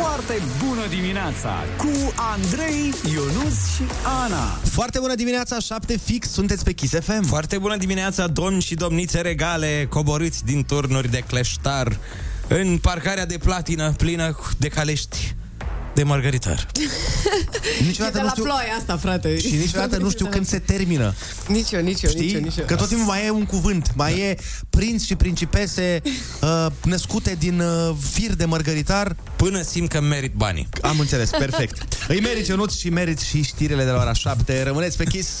Foarte bună dimineața cu Andrei, Ionus și Ana. Foarte bună dimineața, 7 fix, sunteți pe Kiss FM. Foarte bună dimineața, domni și domnițe regale, coborâți din turnuri de cleștar în parcarea de platină plină de calești de margaritar. Niciodată E de nu la știu... ploaia asta, frate. Și niciodată nu știu când se termină. Nici eu, nici eu, nici Știi? eu, nici eu. Că tot timpul mai e un cuvânt, mai e prinț și principese uh, născute din uh, fir de mărgăritar. Până simt că merit banii. Am înțeles, perfect. Îi meriți Ionuț și meriți și știrile de la ora 7. Rămâneți pe Kiss.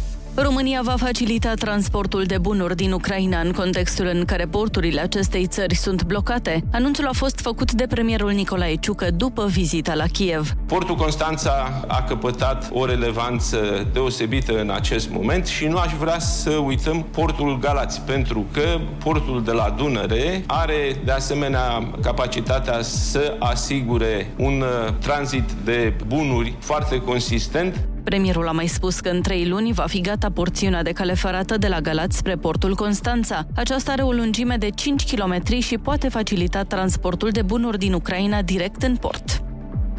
România va facilita transportul de bunuri din Ucraina în contextul în care porturile acestei țări sunt blocate. Anunțul a fost făcut de premierul Nicolae Ciucă după vizita la Kiev. Portul Constanța a căpătat o relevanță deosebită în acest moment și nu aș vrea să uităm portul Galați, pentru că portul de la Dunăre are de asemenea capacitatea să asigure un uh, tranzit de bunuri foarte consistent Premierul a mai spus că în trei luni va fi gata porțiunea de cale ferată de la Galați spre portul Constanța. Aceasta are o lungime de 5 km și poate facilita transportul de bunuri din Ucraina direct în port.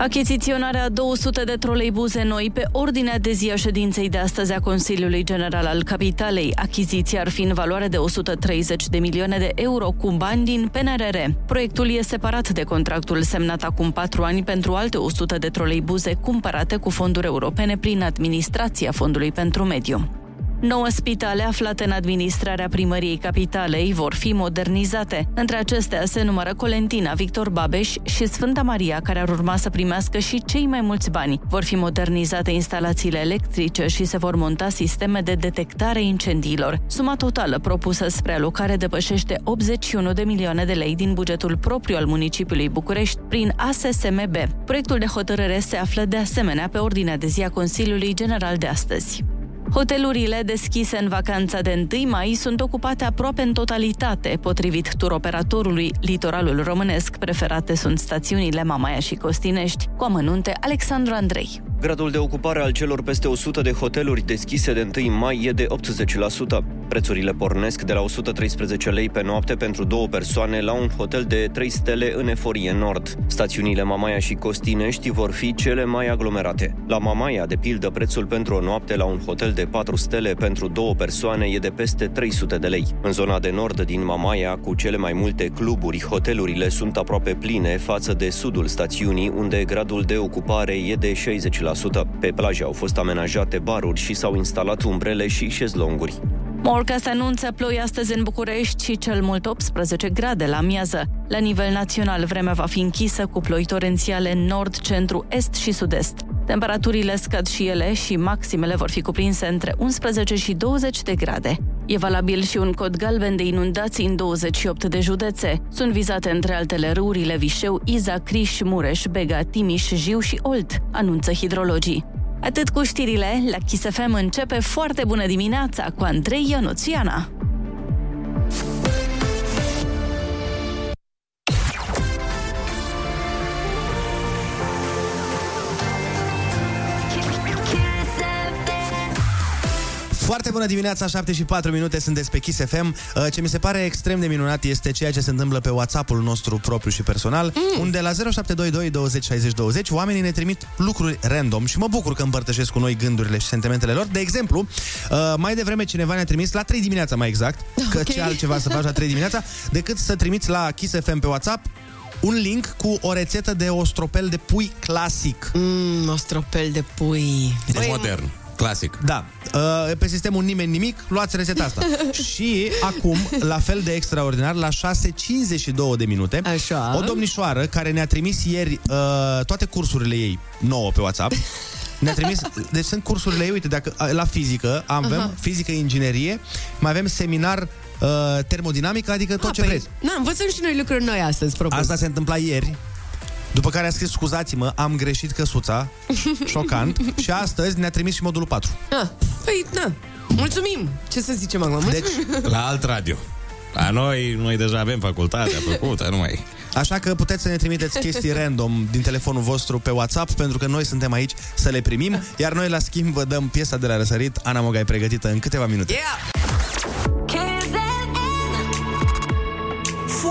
Achiziționarea 200 de troleibuze noi pe ordinea de zi a ședinței de astăzi a Consiliului General al Capitalei. Achiziția ar fi în valoare de 130 de milioane de euro cu bani din PNRR. Proiectul e separat de contractul semnat acum patru ani pentru alte 100 de troleibuze cumpărate cu fonduri europene prin administrația Fondului pentru Mediu. Nouă spitale aflate în administrarea primăriei capitalei vor fi modernizate. Între acestea se numără Colentina, Victor Babeș și Sfânta Maria, care ar urma să primească și cei mai mulți bani. Vor fi modernizate instalațiile electrice și se vor monta sisteme de detectare a incendiilor. Suma totală propusă spre alocare depășește 81 de milioane de lei din bugetul propriu al municipiului București prin ASSMB. Proiectul de hotărâre se află de asemenea pe ordinea de zi a Consiliului General de astăzi. Hotelurile deschise în vacanța de 1 mai sunt ocupate aproape în totalitate. Potrivit turoperatorului Litoralul Românesc, preferate sunt stațiunile Mamaia și Costinești. Cu amănunte, Alexandru Andrei. Gradul de ocupare al celor peste 100 de hoteluri deschise de 1 mai e de 80%. Prețurile pornesc de la 113 lei pe noapte pentru două persoane la un hotel de 3 stele în Eforie Nord. Stațiunile Mamaia și Costinești vor fi cele mai aglomerate. La Mamaia, de pildă, prețul pentru o noapte la un hotel de 4 stele pentru două persoane e de peste 300 de lei. În zona de nord din Mamaia, cu cele mai multe cluburi, hotelurile sunt aproape pline față de sudul stațiunii, unde gradul de ocupare e de 60%. Pe plaje au fost amenajate baruri și s-au instalat umbrele și șezlonguri. Morca se anunță ploi astăzi în București și cel mult 18 grade la miază. La nivel național, vremea va fi închisă cu ploi torențiale în nord, centru, est și sud-est. Temperaturile scad și ele și maximele vor fi cuprinse între 11 și 20 de grade. E valabil și un cod galben de inundații în 28 de județe. Sunt vizate între altele râurile Vișeu, Iza, Criș, Mureș, Bega, Timiș, Jiu și Olt, anunță hidrologii. Atât cu știrile, la Kiss FM începe foarte bună dimineața cu Andrei Ionuțiana. Foarte bună dimineața, 7 și 4 minute, sunteți pe Kiss FM. Uh, Ce mi se pare extrem de minunat este ceea ce se întâmplă pe WhatsApp-ul nostru propriu și personal, mm. unde la 0722 20 60 20 oamenii ne trimit lucruri random și mă bucur că împărtășesc cu noi gândurile și sentimentele lor. De exemplu, uh, mai devreme cineva ne-a trimis la 3 dimineața mai exact, că Ok. ce altceva să faci la 3 dimineața, decât să trimiți la Kiss FM pe WhatsApp un link cu o rețetă de ostropel de pui clasic. Mm, ostropel de pui. Deci modern, clasic. Da, uh, pe sistemul nimeni nimic, luați rețeta asta. și acum, la fel de extraordinar, la 6.52 de minute, Așa. o domnișoară care ne-a trimis ieri uh, toate cursurile ei nouă pe WhatsApp, ne-a trimis, deci sunt cursurile ei, uite, dacă, la fizică, avem Aha. fizică, inginerie, mai avem seminar uh, termodinamică, adică tot Ah, ce păi, vreți. Na, învățăm și noi lucruri noi astăzi, propun. Asta se întâmpla ieri, după care a scris, scuzați-mă, am greșit căsuța, șocant, și astăzi ne-a trimis și modulul 4. Ah, păi, na, mulțumim. Ce să zicem acum? Mulțumim. Deci, La alt radio. La noi, noi deja avem facultatea făcută, nu mai... Așa că puteți să ne trimiteți chestii random din telefonul vostru pe WhatsApp, pentru că noi suntem aici să le primim, iar noi la schimb vă dăm piesa de la răsărit, Ana Mogai pregătită în câteva minute. Yeah!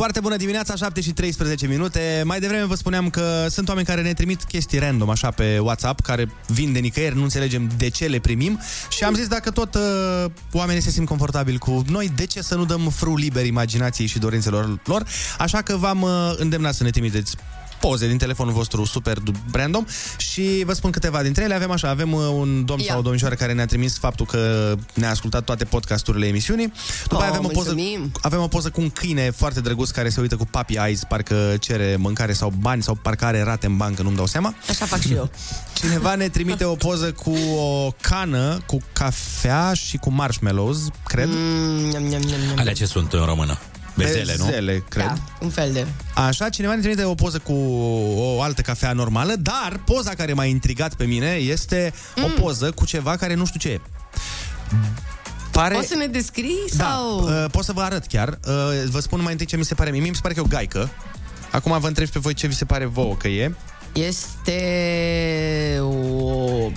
Foarte bună dimineața, 7 și 13 minute. Mai devreme vă spuneam că sunt oameni care ne trimit chestii random așa pe WhatsApp, care vin de nicăieri, nu înțelegem de ce le primim și am zis dacă tot uh, oamenii se simt confortabil cu noi, de ce să nu dăm fru liber imaginației și dorințelor lor? Așa că v-am uh, îndemnat să ne trimiteți poze din telefonul vostru super random și vă spun câteva dintre ele. Avem așa, avem uh, un domn Ia. sau o domnișoară care ne-a trimis faptul că ne-a ascultat toate podcasturile emisiunii. După Oh, aia avem o poză, mulțumim. avem o poză cu un câine foarte drăguț care se uită cu puppy eyes, parcă cere mâncare sau bani sau parcă are rate în bancă, nu-mi dau seama. Așa fac și eu. Cineva ne trimite o poză cu o cană, cu cafea și cu marshmallows, cred. Mm, nham, nham, nham, nham. Alea ce sunt în română? Bezele, nu? Bezele, cred. Da, un fel de... Așa, cineva ne trimite o poză cu o altă cafea normală, dar poza care m-a intrigat pe mine este mm. o poză cu ceva care nu știu ce e. Pare... Poți să ne descrii Da, sau... uh, pot să vă arăt chiar. Uh, vă spun mai întâi ce mi se pare mie. Mie mi se pare că e o gaică. Acum vă întreb pe voi ce vi se pare vouă că e. Este o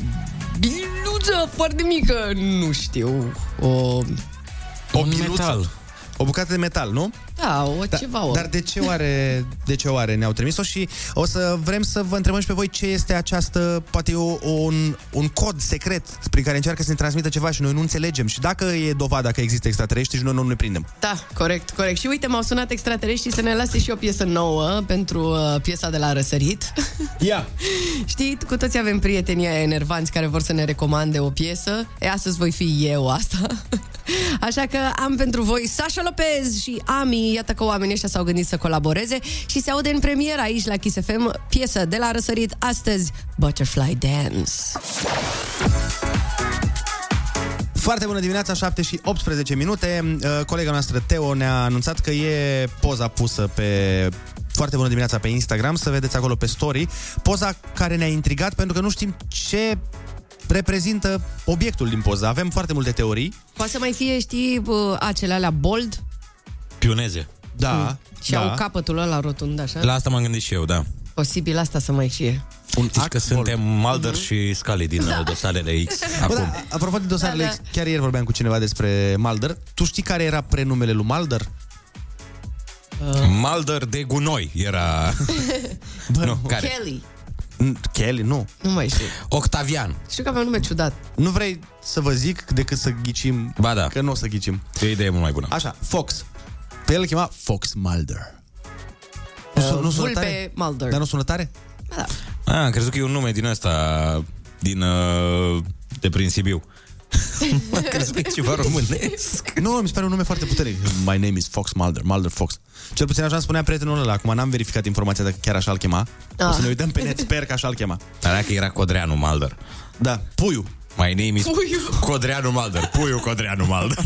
biluță foarte mică, nu știu, o... O Un biluță. metal. O bucată de metal, nu? Da, o ceva, o... Dar de ce oare, de ce oare ne-au trimis-o și o să vrem să vă întrebăm și pe voi ce este această, poate o, un, un cod secret prin care încearcă să ne transmită ceva și noi nu înțelegem și dacă e dovada că există extraterestri și noi nu ne prindem. Da, corect, corect. Și uite, m-au sunat extraterestri să ne lase și o piesă nouă pentru uh, piesa de la Răsărit. Ia! Știți, cu toți avem prietenii aia enervanți care vor să ne recomande o piesă. E, astăzi voi fi eu asta. Așa că am pentru voi Sasha Lopez și Ami. Iată că oamenii ăștia s-au gândit să colaboreze și se aude în premieră aici la Kiss FM piesă de la Răsărit astăzi, Butterfly Dance. Foarte bună dimineața, 7 și 18 minute. Uh, Colega noastră Teo ne-a anunțat că e poza pusă pe foarte bună dimineața pe Instagram, să vedeți acolo pe story, poza care ne-a intrigat pentru că nu știm ce reprezintă obiectul din poză. Avem foarte multe teorii. Poate să mai fie, știi, bă, acele alea bold Pioneze. Da, și da. au capătul ăla rotund, așa? La asta m-am gândit și eu, da. Posibil asta să mai fie. un Zici că suntem Mulder Mhm. și Scully din da. dosarele X Bă, acum. da, apropo de dosarele Da, X, da. chiar ieri vorbeam cu cineva despre Mulder. Tu știi care era prenumele lui Mulder? Mulder de gunoi era... nu, care? Kelly. N- Kelly, nu. Nu mai știu. Octavian. Știu că avea un nume ciudat. Nu vrei să vă zic decât să ghicim? Ba da. Că nu o să ghicim. E o idee mult mai bună. Așa, Fox. Pe el îl chema Fox Mulder. Nu, Uh, sun, nu sună Vulpe tare? Mulder. Dar nu sună tare? Da. Ah, am crezut că e un nume din ăsta, din, uh, de prin Sibiu. am crezut că e ceva românesc. Nu, mi se pare un nume foarte puternic. My name is Fox Mulder, Mulder Fox. Cel puțin așa îmi spunea prietenul ăla. Acum n-am verificat informația dacă chiar așa îl chema. Ah. O să ne uităm pe net, sper că așa îl chema. Dar dacă era Codreanu Mulder. Da, Puiu. My name is Puiu. Codreanu Mulder. Puiu Codreanu Mulder.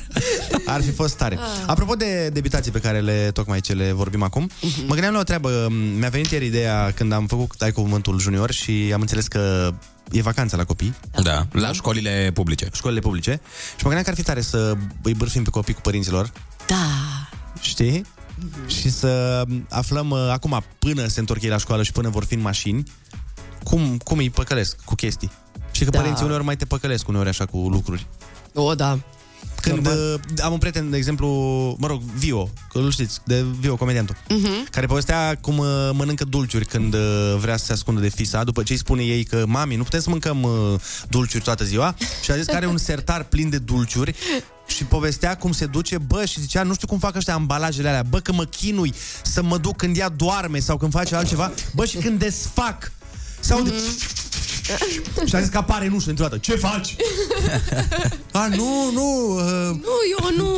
Ar fi fost tare. Ah. Apropo de debitații pe care le tocmai ce le vorbim acum, Mhm. mă gândeam la o treabă. Mi-a venit ieri ideea când am făcut Dai cuvântul junior și am înțeles că e vacanță la copii, Da, la școlile publice. școlile publice, și mă gândeam că ar fi tare să îi bârfim pe copii cu părinților, Da. știi? Și să aflăm uh, acum, până se întorc ei la școală și până vor fi în mașini, cum, cum îi păcălesc cu chestii. Și că Da. părinții uneori mai te păcălesc uneori așa cu lucruri. O, da. Când uh, am un prieten, de exemplu, mă rog, Vio, că îl știți, de Vio, comediantul, uh-huh. care povestea cum uh, mănâncă dulciuri când uh, vrea să se ascundă de fisa, după ce îi spune ei că, mami, nu putem să mâncăm uh, dulciuri toată ziua, și a zis că are un sertar plin de dulciuri și povestea cum se duce, bă, și zicea, nu știu cum fac ăștia ambalajele alea, bă, că mă chinui să mă duc când ea doarme sau când face altceva, bă, și când desfac, sau de... Și a zis că apare în ușă într-o dată. Ce faci? A, nu, nu, uh, Nu, eu nu.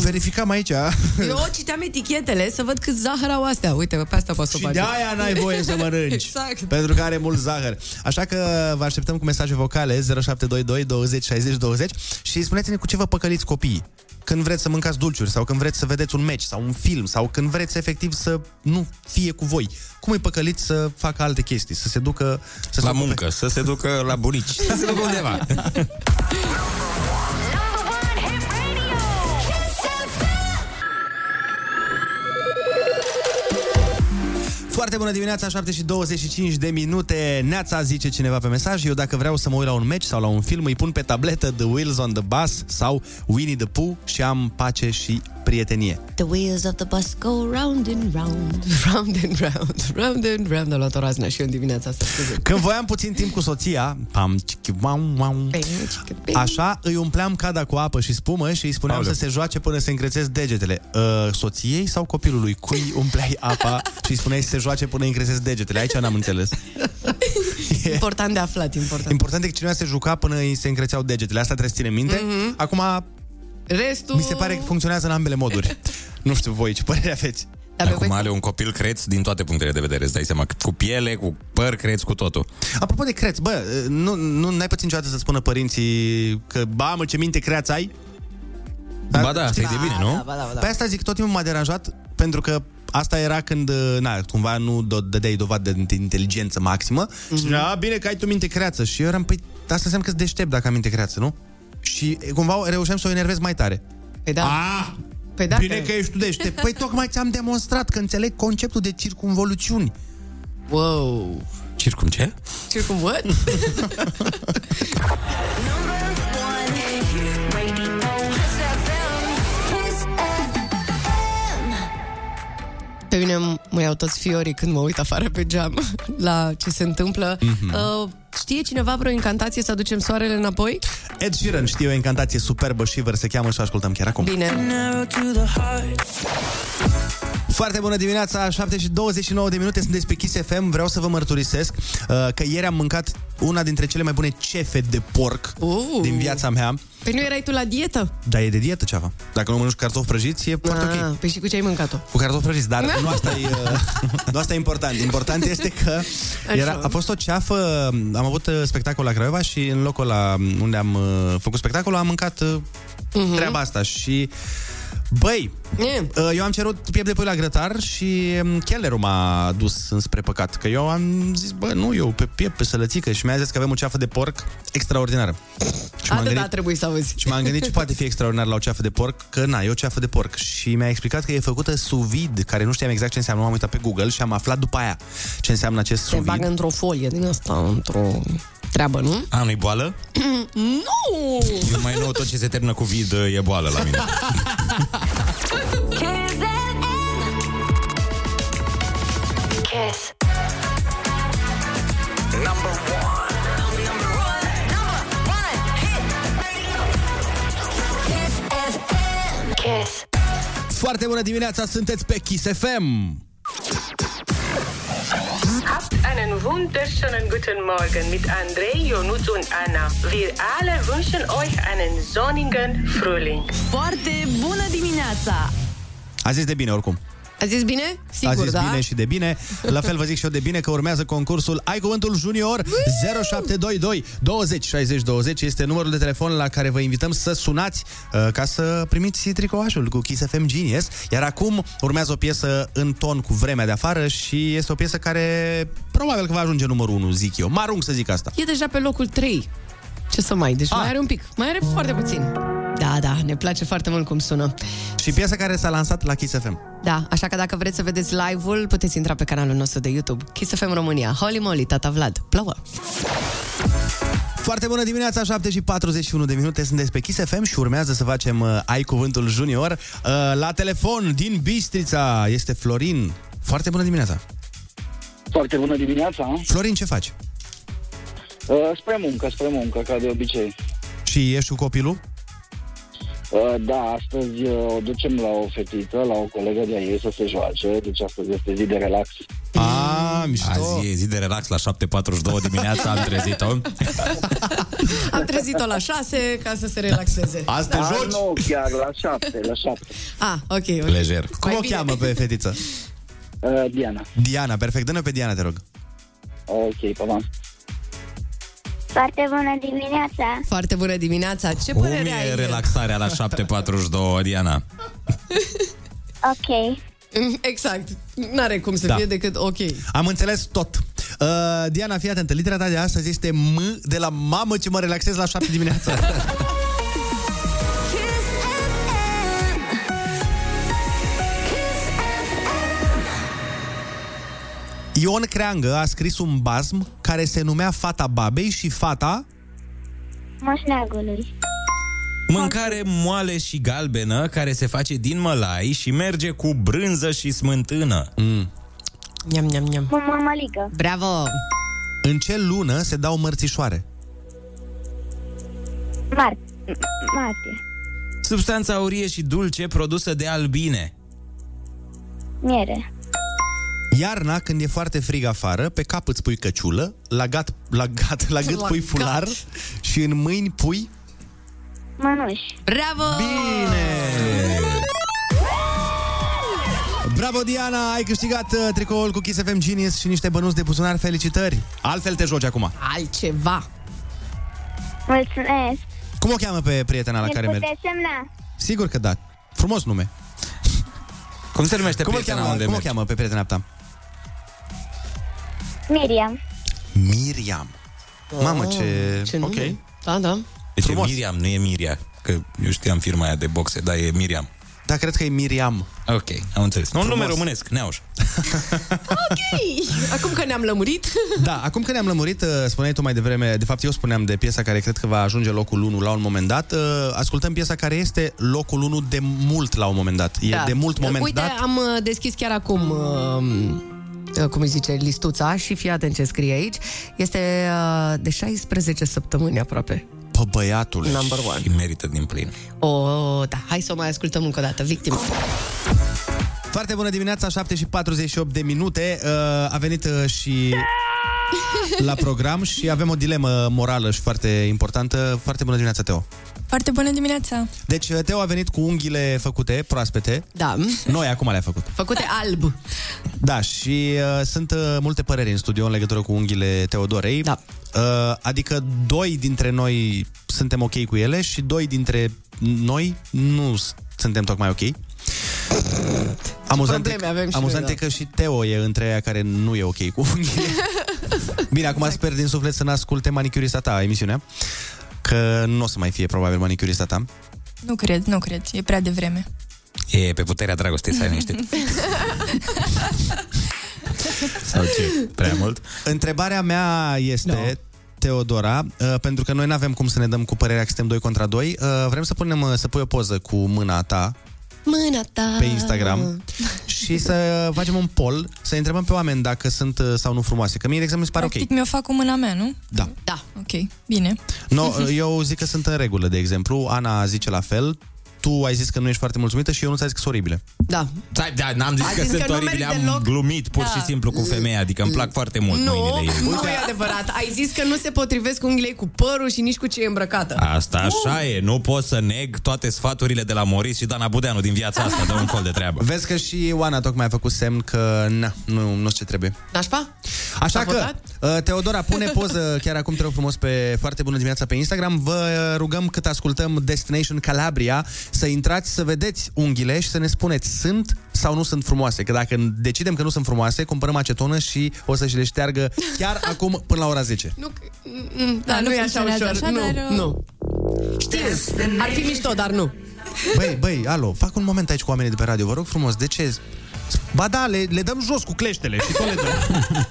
verificam aici. Eu citeam etichetele să văd cât zahăr au astea. Uite, pe asta poți să o Și faci. de aia n-ai voie să mănânci. Exact. Pentru că are mult zahăr. Așa că vă așteptăm cu mesaje vocale 0722 20 60 20 și spuneți-ne cu ce vă păcăliți copiii. Când vreți să mâncați dulciuri sau când vreți să vedeți un meci sau un film sau când vreți efectiv să nu fie cu voi. Cum îi păcăliți să facă alte chestii, să se ducă... Să La se ocupe- muncă, să se ducă la bunici, să se ducă undeva. Foarte bună dimineața, 7 și 25 de minute. Neața zice cineva pe mesaj. Eu dacă vreau să mă uit la un meci sau la un film, îi pun pe tabletă The Wheels on the Bus sau Winnie the Pooh și am pace și prietenie. The wheels of the bus go round and round, round and round, round and round. Am luat o raznă și eu în dimineața asta, scuze. Când voiam puțin timp cu soția, pam, cichi, wow, wow, așa îi umpleam cada cu apă și spumă și îi spuneam Aoleu. să se joace până se încrețesc degetele. Uh, soției sau copilului? Cui umpleai apa și îi spuneai să se joace până îi încrețesc degetele? Aici n-am înțeles. Important de aflat, important. Important e că cineva se juca până îi se încrețeau degetele. Asta trebuie să ține minte. Mhm. Acum, Restul... mi se pare că funcționează în ambele moduri. nu știu voi, ce părere aveți? Acum are un copil creț din toate punctele de vedere, îți dai seama, cu piele, cu păr creț, cu totul. Apropo de creț, bă, nu, nu n-ai pățit niciodată să spună părinții că, ba, mă, ce minte creață ai? Ba da, asta e de bine, nu? Ba da, ba da. Pe asta zic, tot timpul m-a deranjat, pentru că asta era când, na, cumva nu do- dădeai dovadă de inteligență maximă Mhm. și spunea, a, bine că ai tu minte creață. Și eu eram, păi, asta înseamnă că sunt deștept dacă am minte creață, nu? Și e, cumva reușeam să o enervez mai tare. Păi da. A, Păi da, bine că ești tu deștept. Păi tocmai ți-am demonstrat că înțeleg conceptul de circunvoluțiuni. Wow. Circum ce? Circum what? Pe mine mă iau toți fiorii când mă uit afară pe geam la ce se întâmplă. Mhm. Uh, știe cineva vreo incantație să aducem soarele înapoi? Ed Sheeran știe o incantație superbă și se cheamă și o ascultăm chiar acum. Bine. Foarte bună dimineața, 7 și 29 de minute, sunteți pe Kiss FM. Vreau să vă mărturisesc uh, că ieri am mâncat una dintre cele mai bune cefe de porc Uh. din viața mea. Păi nu erai tu la dietă? Dar e de dietă ceava. Dacă nu mănânci cartofi prăjiți, e foarte Ah, ok. Păi și cu ce ai mâncat-o? Cu cartofi prăjiți, dar nu asta e, uh, nu asta e important. Important este că era, a fost o ceafă, am avut uh, spectacol la Craiova și în locul ăla unde am uh, făcut spectacolul am mâncat uh, Mhm. treaba asta și Băi, uh, eu am cerut piept de pui la grătar și um, chelnerul m-a dus înspre păcat. Că eu am zis, bă, nu, eu pe piept, pe sălățică și mi-a zis că avem o ceafă de porc extraordinară. Și m-am Atât gândit, a trebuit să auzi. și m-am gândit ce poate fi extraordinar la o ceafă de porc, că na, e o ceafă de porc. Și mi-a explicat că e făcută sous vide, care nu știam exact ce înseamnă, m-am uitat pe Google și am aflat după aia ce înseamnă acest Se sous bagă vide. într-o folie din asta, într-o treabă, nu? A, nu-i boală? nu! Eu mai nou tot ce se termină cu vid e boală la mine. Kiss. Kiss. Foarte bună dimineața, sunteți pe Kiss FM! Habt einen wunderschönen guten Morgen mit André, Ionut und Anna. Wir alle wünschen euch einen sonnigen Frühling. Foarte bună dimineața! A zis de bine oricum. A zis bine? Sigur, a zis da? bine și de bine. La fel vă zic și eu de bine că urmează concursul Ai Cuvântul Junior 0722 20 60 20 este numărul de telefon la care vă invităm să sunați uh, ca să primiți tricoașul cu Kiss FM Genius. Iar acum urmează o piesă în ton cu vremea de afară și este o piesă care probabil că va ajunge numărul 1, zic eu. Mă arunc să zic asta. E deja pe locul 3. Ce să mai? Deci Ah. mai are un pic. Mai are foarte puțin. Da, da, ne place foarte mult cum sună. Și piesa care s-a lansat la Kiss FM. Da, așa că dacă vreți să vedeți live-ul, puteți intra pe canalul nostru de YouTube. Kiss FM România. Holy moly, tata Vlad. Plouă! Foarte bună dimineața, 7 și 41 de minute, sunteți pe Kiss FM și urmează să facem uh, Ai Cuvântul Junior. Uh, la telefon din Bistrița este Florin. Foarte bună dimineața. Foarte bună dimineața. Florin, ce faci? Uh, spre muncă, spre muncă, ca de obicei. Și ești cu copilul? Uh, da, astăzi uh, o ducem la o fetiță, la o colegă de-a ei să se joace, deci astăzi este zi de relax. A, mișto. Azi e zi de relax la 7.42 dimineața, am trezit-o. Am trezit-o la 6 ca să se relaxeze. Azi Dar nu chiar la șapte, la șapte. Ah, ok, ok. Lejer. Cum Mai o bine. cheamă pe fetiță? Uh, Diana. Diana, perfect. Dă-ne pe Diana, te rog. Ok, pa, pa. Foarte bună dimineața! Foarte bună dimineața. Ce Cum părere e ai? relaxarea la 7.42, Diana? Ok. Exact. N-are cum să Da. fie decât ok. Am înțeles tot. Uh, Diana, fii atentă. Litera ta de astăzi este M de la mamă ce mă relaxez la 7 dimineața. Ion Creangă a scris un bazm care se numea Fata Babei și fata... Moșneagului. Mâncare moale și galbenă care se face din mălai și merge cu brânză și smântână. Mm. Niam, niam, niam. Mămălică. Bravo! În ce lună se dau mărțișoare? Mart. Martie. Substanța aurie și dulce produsă de albine. Miere. Iarna, când e foarte frig afară, pe cap îți pui căciulă, la, gat, la, gat, la gât La pui gat. fular și în mâini pui... Mănuși. Bravo! Bine! Bravo, Diana! Ai câștigat uh, tricoul cu Kiss FM Genius și niște bănuți de buzunar. Felicitări! Altfel te joci acum. Altceva. Mulțumesc. Cum o cheamă pe prietena la Îmi care mergi? puteți semna. Sigur că da. Frumos nume. Cum se numește Cum o prietena cheamă, unde cum o mergi? cheamă pe prietena ta? Miriam. Miriam. Mamă, ce... Ce ok. nume. Da, da. Deci Frumos. e Miriam, nu e Miria. Că eu știam firma aia de boxe, dar e Miriam. Da, cred că e Miriam. Ok, am înțeles. Nu, un Frumos. nume românesc, neauș. Ok! Acum că ne-am lămurit... Da, acum că ne-am lămurit, uh, spuneai tu mai devreme, de fapt eu spuneam de piesa care cred că va ajunge locul 1 la un moment dat, uh, ascultăm piesa care este locul 1 de mult la un moment dat. E de mult moment Uite, dat. am uh, deschis chiar acum... Uh, cum îi zice, listuța și fii atent ce scrie aici. Este uh, de 16 săptămâni aproape. Pe băiatul. Number one. Și merită din plin. O, oh, da, hai să o mai ascultăm încă o dată. Victimă. Foarte bună dimineața, 7 și 48 de minute. Uh, a venit uh, și la program și avem o dilemă morală și foarte importantă. Foarte bună dimineața, Teo. Foarte bună dimineața! Deci, uh, Teo a venit cu unghiile făcute, proaspete. Da. Noi acum le-a făcut. Făcute alb. Da, și uh, sunt uh, multe păreri în studio în legătură cu unghiile Teodorei. Da. Uh, adică doi dintre noi suntem ok cu ele și doi dintre noi nu s- suntem tocmai ok. Amuzant, probleme avem și amuzant noi, e da. că și Teo e între aia care nu e ok cu unghiile. Bine, acum Exact. sper din suflet să n-asculte manicurista ta emisiunea, că nu o să mai fie probabil manicurista ta. Nu cred, nu cred. E prea devreme. E pe puterea dragostei să ai liniștit. Sau ce? Prea mult? Întrebarea mea este, Teodora, uh, pentru că noi nu avem cum să ne dăm cu părerea că suntem doi contra doi, uh, vrem să punem uh, să pui o poză cu mâna ta Mâna ta. pe Instagram și să facem un poll, să întrebăm pe oameni dacă sunt uh, sau nu frumoase. Că mie, de exemplu, mi se pare ok. Practic mi-o fac cu mâna mea, nu? Da. Da. Ok, bine. No, eu zic că sunt în regulă, de exemplu. Ana zice la fel. Tu ai zis că nu ești foarte mulțumită și eu nu ți-a zis că sunt oribile. Da. Da, da, n-am zis A că zis sunt că nu oribile, merit am deloc. glumit pur și Da. simplu cu femeia, adică îmi plac foarte mult Nu, mâinile ei. nu e adevărat. Ai zis că nu se potrivesc unghiile ei cu părul și nici cu ce e îmbrăcată. Asta așa e, nu pot să neg toate sfaturile de la Moris și Dana Budeanu din viața asta, dă un col de treabă. Vezi că și Oana tocmai a făcut semn că na, nu, nu știu ce trebuie. Nașpa? Așa S-a că, votat? uh, Teodora, pune poză chiar acum, te rog frumos, pe foarte bună dimineața pe Instagram. Vă rugăm cât ascultăm Destination Calabria să intrați să vedeți unghiile și să ne spuneți sunt sau nu sunt frumoase. Că dacă decidem că nu sunt frumoase, cumpărăm acetonă și o să și le șteargă chiar acum până la ora 10. Nu, mm, da, Da, nu, nu e așa funcționează ușor. așa, nu, dar, uh, nu. Știu, ar fi mișto, dar nu. Băi, băi, alo, fac un moment aici cu oamenii de pe radio, vă rog frumos, de ce? Ba da, le, le dăm jos cu cleștele și tot le dăm.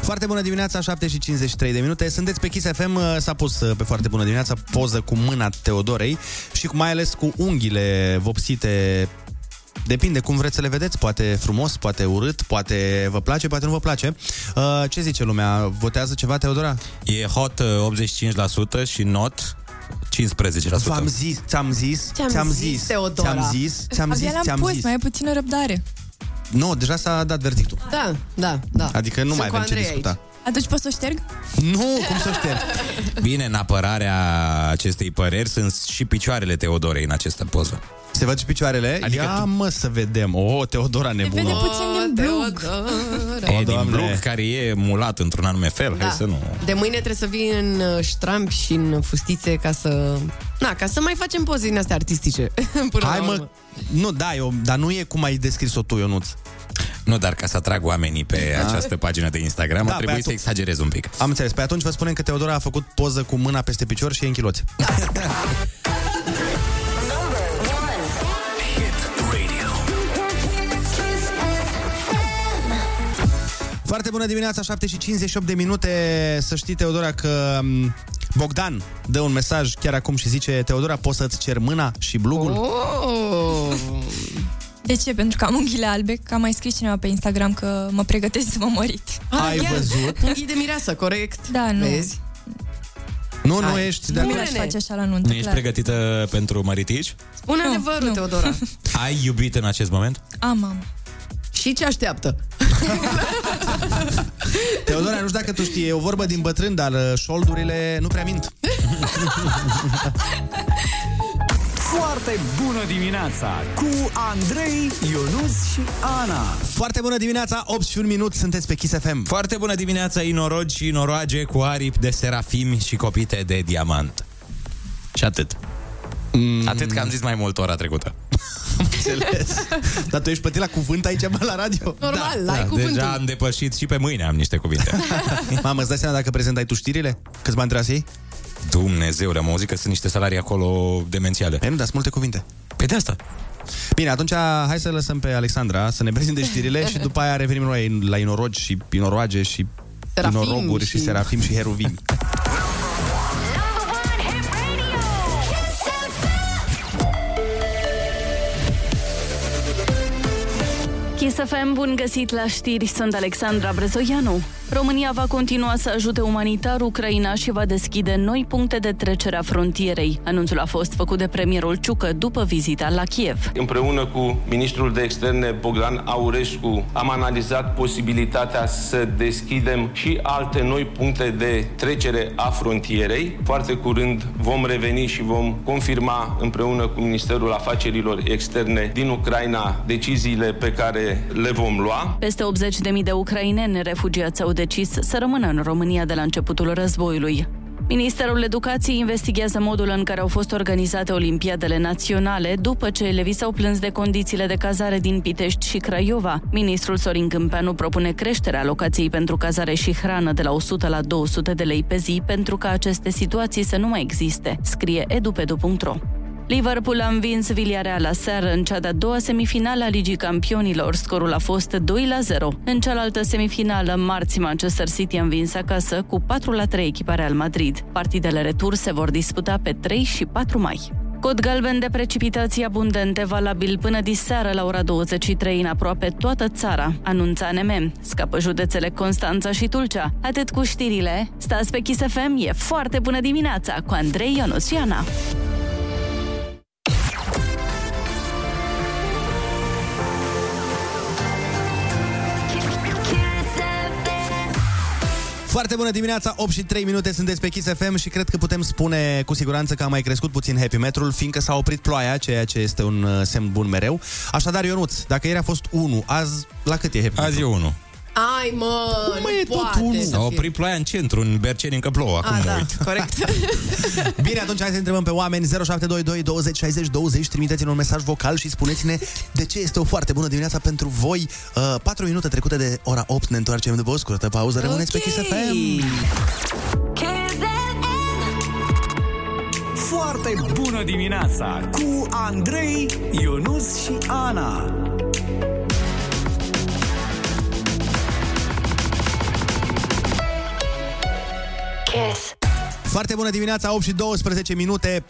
Foarte bună dimineața, 7 și 53 de minute. Sunteți pe Kiss FM, uh, s-a pus uh, pe foarte bună dimineața poză cu mâna Teodorei și cu- mai ales cu unghiile vopsite Depinde cum vreți să le vedeți, poate frumos, poate urât, poate vă place, poate nu vă place. Uh, ce zice lumea? Votează ceva, Teodora? E hot uh, 85% și not 15%. V-am zis, ți-am zis, Ți-am zis, Teodora. ți-am zis, ți-am Abia zis, l-am ți-am pus, zis. mai ai puțină răbdare. Nu, deja s-a dat verdictul. Da, da, da. Adică nu Sunt mai cu avem ce Andrei discuta. Atunci poți să o șterg? Nu, cum să șterg? Bine, în apărarea acestei păreri sunt și picioarele Teodorei în această poză. Se văd și picioarele? Adică Ia tu- mă să vedem. O, oh, Teodora nebună. vede puțin din blug. Teodora. femeie O, din Doamne. bloc care e mulat într-un anume fel. Da. Hai să nu... De mâine trebuie să vii în uh, ștrampi și în fustițe ca să... Na, ca să mai facem poze din astea artistice. Până Hai la mă, urmă. nu, da, eu, dar nu e cum ai descris-o tu, Ionuț. Nu, dar ca să atrag oamenii pe Da. această pagină de Instagram, Da, da, trebuie pe să atu- exagerez un pic. Am înțeles. Pe atunci vă spunem că Teodora a făcut poză cu mâna peste picior și e în chiloți. Foarte bună dimineața, 7 și 58 de minute. Să știi, Teodora, că m, Bogdan dă un mesaj chiar acum și zice Teodora, poți să-ți cer mâna și blugul? Oh! De ce? Pentru că am unghiile albe, că a mai scris cineva pe Instagram că mă pregătesc să mă mărit. Ai văzut? Unghii de mireasă, corect. Da, nu. Vezi? Nu, nu Hai. ești de Nu acord? mi-aș face așa la nuntă, Nu ești clar. pregătită pentru măritici? Spune Nu, adevărul, nu. Teodora. Ai iubit în acest moment? Am, am. Și ce așteaptă? Teodora, nu știu dacă tu știi, e o vorbă din bătrân, dar uh, șoldurile nu prea mint. Foarte bună dimineața cu Andrei, Ionus și Ana. Foarte bună dimineața, 8 și un minut, sunteți pe Kiss FM. Foarte bună dimineața, inorogi și noroage cu aripi de serafimi și copite de diamant. Și atât. Mm. Atât că am zis mai mult ora trecută. Înțeles. Dar tu ești plătit la cuvânt aici, bă, la radio? Normal, Da, ai cuvântul. deja am depășit și pe mâine am niște cuvinte. Mamă, îți dai seama dacă prezentai tu știrile? Câți bani trebuie să iei? Dumnezeule, am auzit că sunt niște salarii acolo demențiale. Păi nu, dar sunt multe cuvinte. Pe de asta. Bine, atunci hai să lăsăm pe Alexandra să ne prezinte știrile și după aia revenim noi la inorogi și inoroage și Serafim inoroguri și... și- și serafim și heruvimi. Kiss FM, bun găsit la știri, sunt Alexandra Brezoianu. România va continua să ajute umanitar Ucraina și va deschide noi puncte de trecere a frontierei. Anunțul a fost făcut de premierul Ciucă după vizita la Kiev. Împreună cu ministrul de externe Bogdan Aurescu am analizat posibilitatea să deschidem și alte noi puncte de trecere a frontierei. Foarte curând vom reveni și vom confirma împreună cu Ministerul Afacerilor Externe din Ucraina deciziile pe care le vom lua. Peste 80.000 de ucraineni refugiați au decis să rămână în România de la începutul războiului. Ministerul Educației investigează modul în care au fost organizate Olimpiadele Naționale după ce elevii s-au plâns de condițiile de cazare din Pitești și Craiova. Ministrul Sorin Câmpeanu propune creșterea alocației pentru cazare și hrană de la 100 la 200 de lei pe zi pentru ca aceste situații să nu mai existe, scrie edupedu.ro. Liverpool a învins Villarreal aseară în cea de-a doua semifinală a Ligii Campionilor. Scorul a fost 2 la 0. În cealaltă semifinală, marți, Manchester City a învins acasă cu 4 la 3 echipa Real Madrid. Partidele retur se vor disputa pe 3 și 4 mai. Cod galben de precipitații abundente valabil până diseară la ora 23 în aproape toată țara, anunța ANM. Scapă județele Constanța și Tulcea. Atât cu știrile, stați pe Kiss FM, e foarte bună dimineața cu Andrei Ionuț Foarte bună dimineața, 8 și 3 minute sunteți pe Kiss FM și cred că putem spune cu siguranță că a mai crescut puțin happy metrul, fiindcă s-a oprit ploaia, ceea ce este un uh, semn bun mereu. Așadar, Ionuț, dacă ieri a fost 1, azi la cât e happy Azi e 1. Ai, mă, Cum nu e tot poate unul? să S-a fie. oprit ploaia în centru, în Berceni încă plouă, acum A, mă da, uit. corect. Bine, atunci hai să întrebăm pe oameni 0722 20 60 20 Trimiteți-ne un mesaj vocal și spuneți-ne de ce este o foarte bună dimineața pentru voi uh, 4 minute trecute de ora 8 Ne întoarcem după o scurtă pauză Rămâneți pe Kiss FM Foarte bună dimineața cu Andrei, Ionus și Ana. Kiss. Foarte bună dimineața, 8 și 12 minute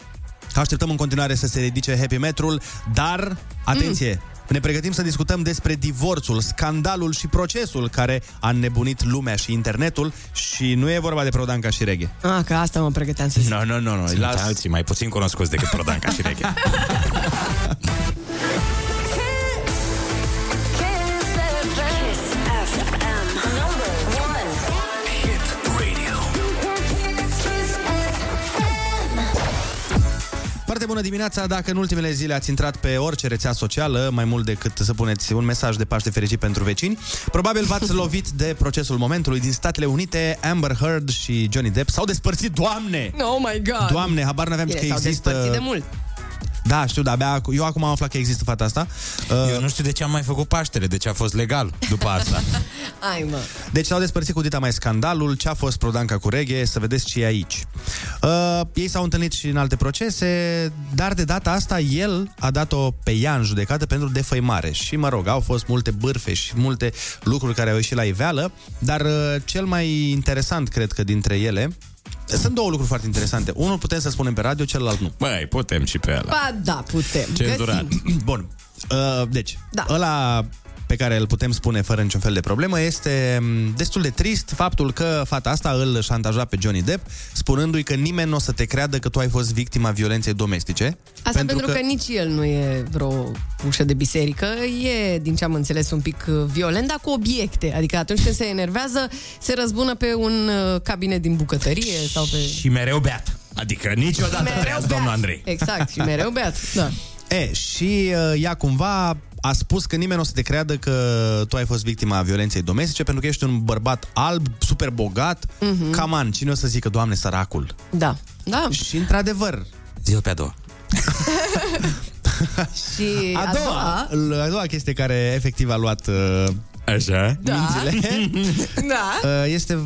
Așteptăm în continuare să se ridice happy metrul Dar, atenție, ne pregătim să discutăm despre divorțul, scandalul și procesul care a nebunit lumea și internetul și nu e vorba de Prodanca și Reghe. Ah, că asta mă pregăteam să zic. Nu, nu, nu, nu. Sunt alții mai puțin cunoscuți decât Prodanca și Reghe. Foarte bună dimineața! Dacă în ultimele zile ați intrat pe orice rețea socială, mai mult decât să puneți un mesaj de Paște fericit pentru vecini, probabil v-ați lovit de procesul momentului din Statele Unite. Amber Heard și Johnny Depp s-au despărțit, doamne! Oh my God! Doamne, habar n-aveam Bine, că s-au există... despărțit de mult. Da, știu, da, abia acu- eu acum am aflat că există fata asta. Uh, Eu nu știu de ce am mai făcut Paștele, de ce a fost legal după asta. Ai, mă. Deci s-au despărțit cu dita mai scandalul, ce a fost Prodanca cu reghe, să vedeți ce e aici. Uh, ei s-au întâlnit și în alte procese, dar de data asta el a dat-o pe ea în judecată pentru defăimare. Și mă rog, au fost multe bârfe și multe lucruri care au ieșit la iveală, dar uh, cel mai interesant, cred că, dintre ele, sunt două lucruri foarte interesante. Unul putem să spunem pe radio, celălalt nu. Băi, putem și pe ăla. Ba da, putem. Cenzurat. Găsim. Bun. Uh, deci, Da. ăla pe care îl putem spune fără niciun fel de problemă este m, destul de trist faptul că fata asta îl șantaja pe Johnny Depp spunându-i că nimeni nu o să te creadă că tu ai fost victima violenței domestice. Asta pentru, că... că nici el nu e vreo ușă de biserică, e, din ce am înțeles, un pic uh, violent, dar cu obiecte. Adică atunci când se enervează, se răzbună pe un uh, cabinet din bucătărie sau pe... Și mereu beat. Adică niciodată Mereu treaz, beat. domnul Andrei. Exact, și mereu beat. Da. E, și uh, ea cumva a spus că nimeni nu o să te creadă că tu ai fost victima violenței domestice pentru că ești un bărbat alb, super bogat. Mhm. Cam an, cine o să zică, doamne, săracul? Da. Da. Și într-adevăr, Zi-o pe a doua. Și a doua, a doua chestie care efectiv a luat uh, Așa? Da. mințile Da. uh, este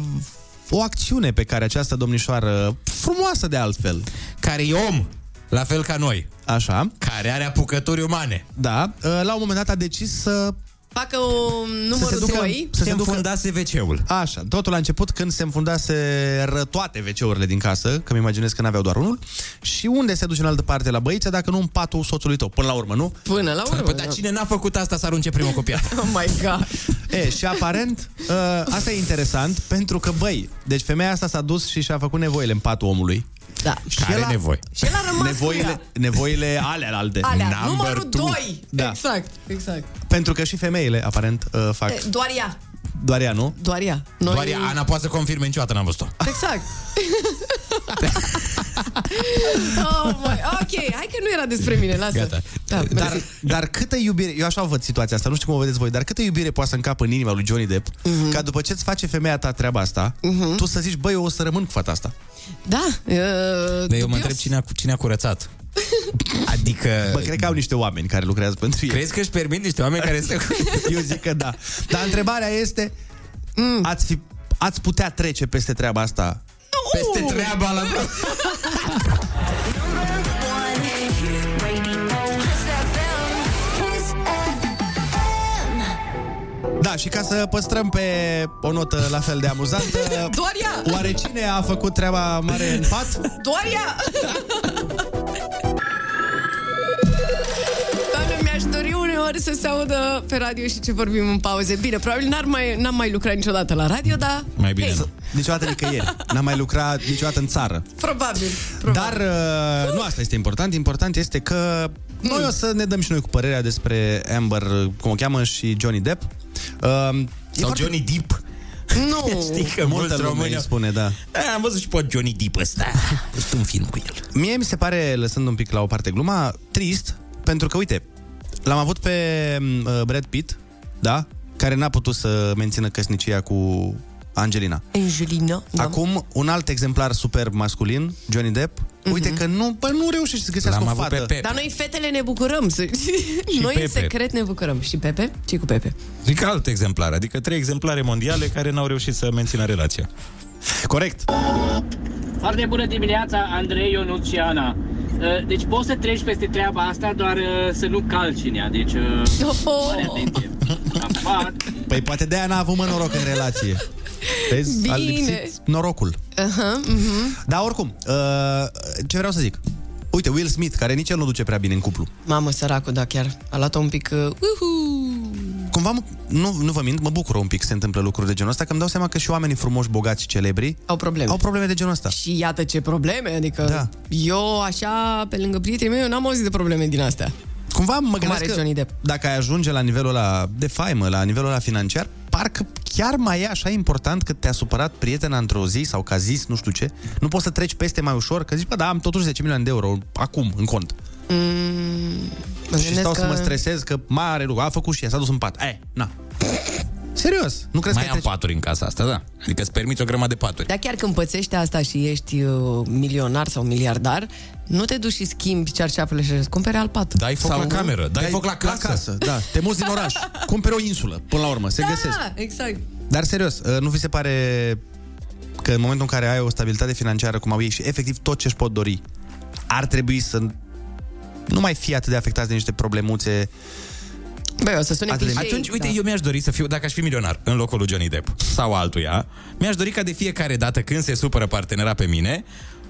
o acțiune pe care această domnișoară, frumoasă de altfel, Care e om, la fel ca noi. așa, Care are apucături umane. da, uh, la un moment dat a decis să Facă o numărul se ducă- 2. să se Se ducă- înfundase WC-ul. Așa, totul a început când se înfundase toate WC-urile din casă, că mi imaginez că n-aveau doar unul, și unde se duce în altă parte la băiță dacă nu în patul soțului tău, până la urmă, nu? Până la urmă. Păi, dar cine n-a făcut asta să arunce primul copiat? Oh my God. E, și aparent, uh, asta e interesant, pentru că, băi, deci femeia asta s-a dus și și-a făcut nevoile în patul omului. Da. Și Care el a- nevoi? Și el a rămas Nevoile, cu ea. nevoile alea alte. Alea, Number numărul two. 2. Da. Exact, exact. Pentru că și femeile, aparent, uh, fac. E, Doar ea. Doar ea, nu? Doar ea. Noi... Doar ea, Ana poate să confirme, niciodată n-am văzut-o. Exact. oh, my. Ok, hai că nu era despre mine, lasă. Gata. Da, Dar, mersi. dar câtă iubire, eu așa văd situația asta, nu știu cum o vedeți voi, dar câtă iubire poate să încapă în inima lui Johnny Depp, Mhm. ca după ce-ți face femeia ta treaba asta, tu să zici, băi, eu o să rămân cu fata asta. Da, uh, Dar eu mă întreb cine a, cine a curățat. Adică... Bă, cred că au niște oameni care lucrează pentru ei. Crezi că își permit niște oameni care să... Eu zic că da. Dar întrebarea este, Mm. ați, fi, ați putea trece peste treaba asta? Peste treaba la... Da, și ca să păstrăm pe o notă la fel de amuzantă, Doar ea. oare cine a făcut treaba mare în pat? Doar ea. Doamne, mi-aș dori uneori să se audă pe radio și ce vorbim în pauze. Bine, probabil n-ar mai, n-am mai lucrat niciodată la radio, dar... Mai bine Hei, nu. Niciodată nicăieri. N-am mai lucrat niciodată în țară. Probabil. probabil. Dar uh, nu asta este important. Important este că noi o să ne dăm și noi cu părerea despre Amber, cum o cheamă, și Johnny Depp. Uh, e Sau foarte- Johnny Depp. Nu. Știi că Multă mulți lume români îi spune, da. Da, am văzut și pe Johnny Depp ăsta. A fost un film cu el. Mie mi se pare, lăsând un pic la o parte gluma, trist, pentru că, uite, l-am avut pe uh, Brad Pitt, da? Care n-a putut să mențină căsnicia cu Angelina. Angelina. Da. Acum, un alt exemplar superb masculin, Johnny Depp, uite că nu, bă, nu reușește să găsească L-am o avut fată. pe Pepe. Dar noi fetele ne bucurăm. Să... Noi Pepe. în secret ne bucurăm. Și Pepe? ce cu Pepe? Zic alt exemplar, adică trei exemplare mondiale care n-au reușit să mențină relația. Corect. Foarte bună dimineața, Andrei, Ionut și Ana. Uh, Deci poți să treci peste treaba asta, doar uh, să nu calci în ea. Deci, uh, mare atenție. Pa! Păi poate de-aia n-a avut mă noroc în relație. Vezi? A Bine. lipsit norocul. Aha, uh-huh. Dar oricum, uh, ce vreau să zic? Uite, Will Smith, care nici el nu duce prea bine în cuplu. Mamă, săracul, da, chiar. A luat-o un pic... Uh, uhu. Cumva, mă, nu, nu vă mint, mă bucură un pic să se întâmplă lucruri de genul ăsta, că îmi dau seama că și oamenii frumoși, bogați și celebri Au probleme. au probleme de genul ăsta. Și iată ce probleme, adică Da. eu așa, pe lângă prietenii mei, eu n-am auzit de probleme din astea. Cumva mă Cum gândesc are că Johnny Depp. dacă ai ajunge la nivelul ăla de faimă, la nivelul ăla financiar, parcă chiar mai e așa important că te-a supărat prietena într-o zi sau că a zis nu știu ce. Nu poți să treci peste mai ușor, că zici, bă, da, am totuși 10 milioane de euro acum, în cont. Mm, mă și gândesc stau că... să mă stresez că mare lucru, a făcut și ea, s-a dus în pat. E, na. Serios, nu crezi Mai că am ai trece... paturi în casa asta, da. Adică îți permiți o grămadă de paturi. Dar chiar când pățești asta și ești uh, milionar sau miliardar, nu te duci și schimbi cearșafele și îți cumpere alt pat. Dai foc la cameră, dai foc la casă. La casă, da. Te muți din oraș. Cumperi o insulă, până la urmă, se da, găsesc. exact. Dar serios, uh, nu vi se pare că în momentul în care ai o stabilitate financiară cum au ei și efectiv tot ce își pot dori, ar trebui să nu mai fie atât de afectați de niște problemuțe Băi, o să sune Atât de- clișei, Atunci, uite, da. eu mi-aș dori să fiu, dacă aș fi milionar în locul lui Johnny Depp sau altuia, mi-aș dori ca de fiecare dată când se supără partenera pe mine,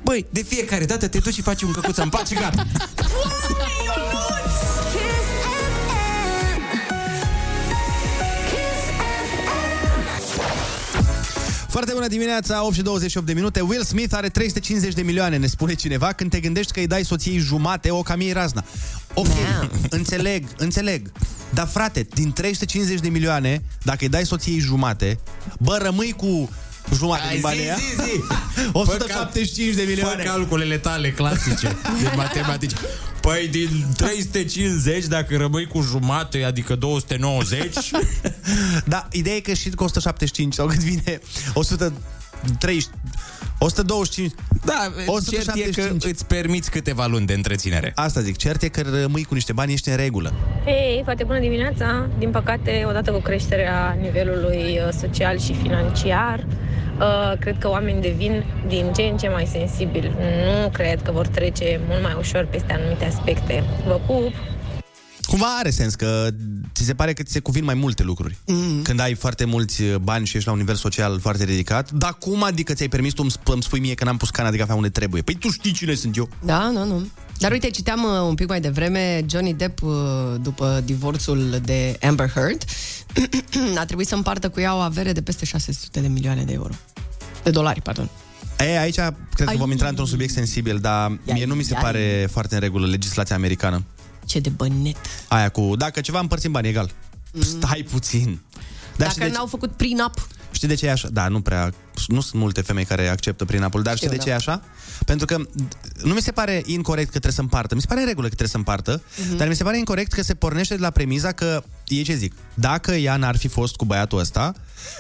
băi, de fiecare dată te duci și faci un căcuț în pat și gata. Foarte bună dimineața, 8 și 28 de minute. Will Smith are 350 de milioane, ne spune cineva, când te gândești că îi dai soției jumate, o cam ei razna. Ok, înțeleg, înțeleg. Dar frate, din 350 de milioane, dacă îi dai soției jumate, bă, rămâi cu jumate din banii ăia? 175 de milioane. Fă calculele tale clasice de matematici. Păi din 350, dacă rămâi cu jumate, adică 290... Da, ideea e că și cu 175 sau cât vine 130 125 Da, cert e că îți permiți câteva luni de întreținere. Asta zic, cert e că rămâi cu niște bani, ești în regulă. Hei, foarte bună dimineața! Din păcate, odată cu creșterea nivelului uh, social și financiar, uh, cred că oamenii devin din ce în ce mai sensibili. Nu cred că vor trece mult mai ușor peste anumite aspecte. Vă pup! Cumva are sens că ți se pare că ți se cuvin mai multe lucruri. Mm. Când ai foarte mulți bani și ești la un nivel social foarte ridicat, dar cum adică ți-ai permis tu îmi sp- îmi spui mie că n-am pus cana de cafea unde trebuie? Păi tu știi cine sunt eu. Da, nu, nu. Dar uite, citeam uh, un pic mai devreme, Johnny Depp, uh, după divorțul de Amber Heard, a trebuit să împartă cu ea o avere de peste 600 de milioane de euro. De dolari, pardon. E, aici cred că Ai. vom intra într-un subiect sensibil, dar mie nu mi se ai. pare foarte în regulă legislația americană. Ce de bănet. Aia cu, dacă ceva împărțim bani egal. Stai puțin. Dar știi Dacă de, n-au făcut prenup, știi de ce e așa? Da, nu prea, nu sunt multe femei care acceptă prin apul, dar știi Știu, de ce da. e așa? Pentru că nu mi se pare incorrect că trebuie să împartă, mi se pare în regulă că trebuie să împartă, Mhm. dar mi se pare incorrect că se pornește de la premiza că, e ce zic, dacă ea n-ar fi fost cu băiatul ăsta,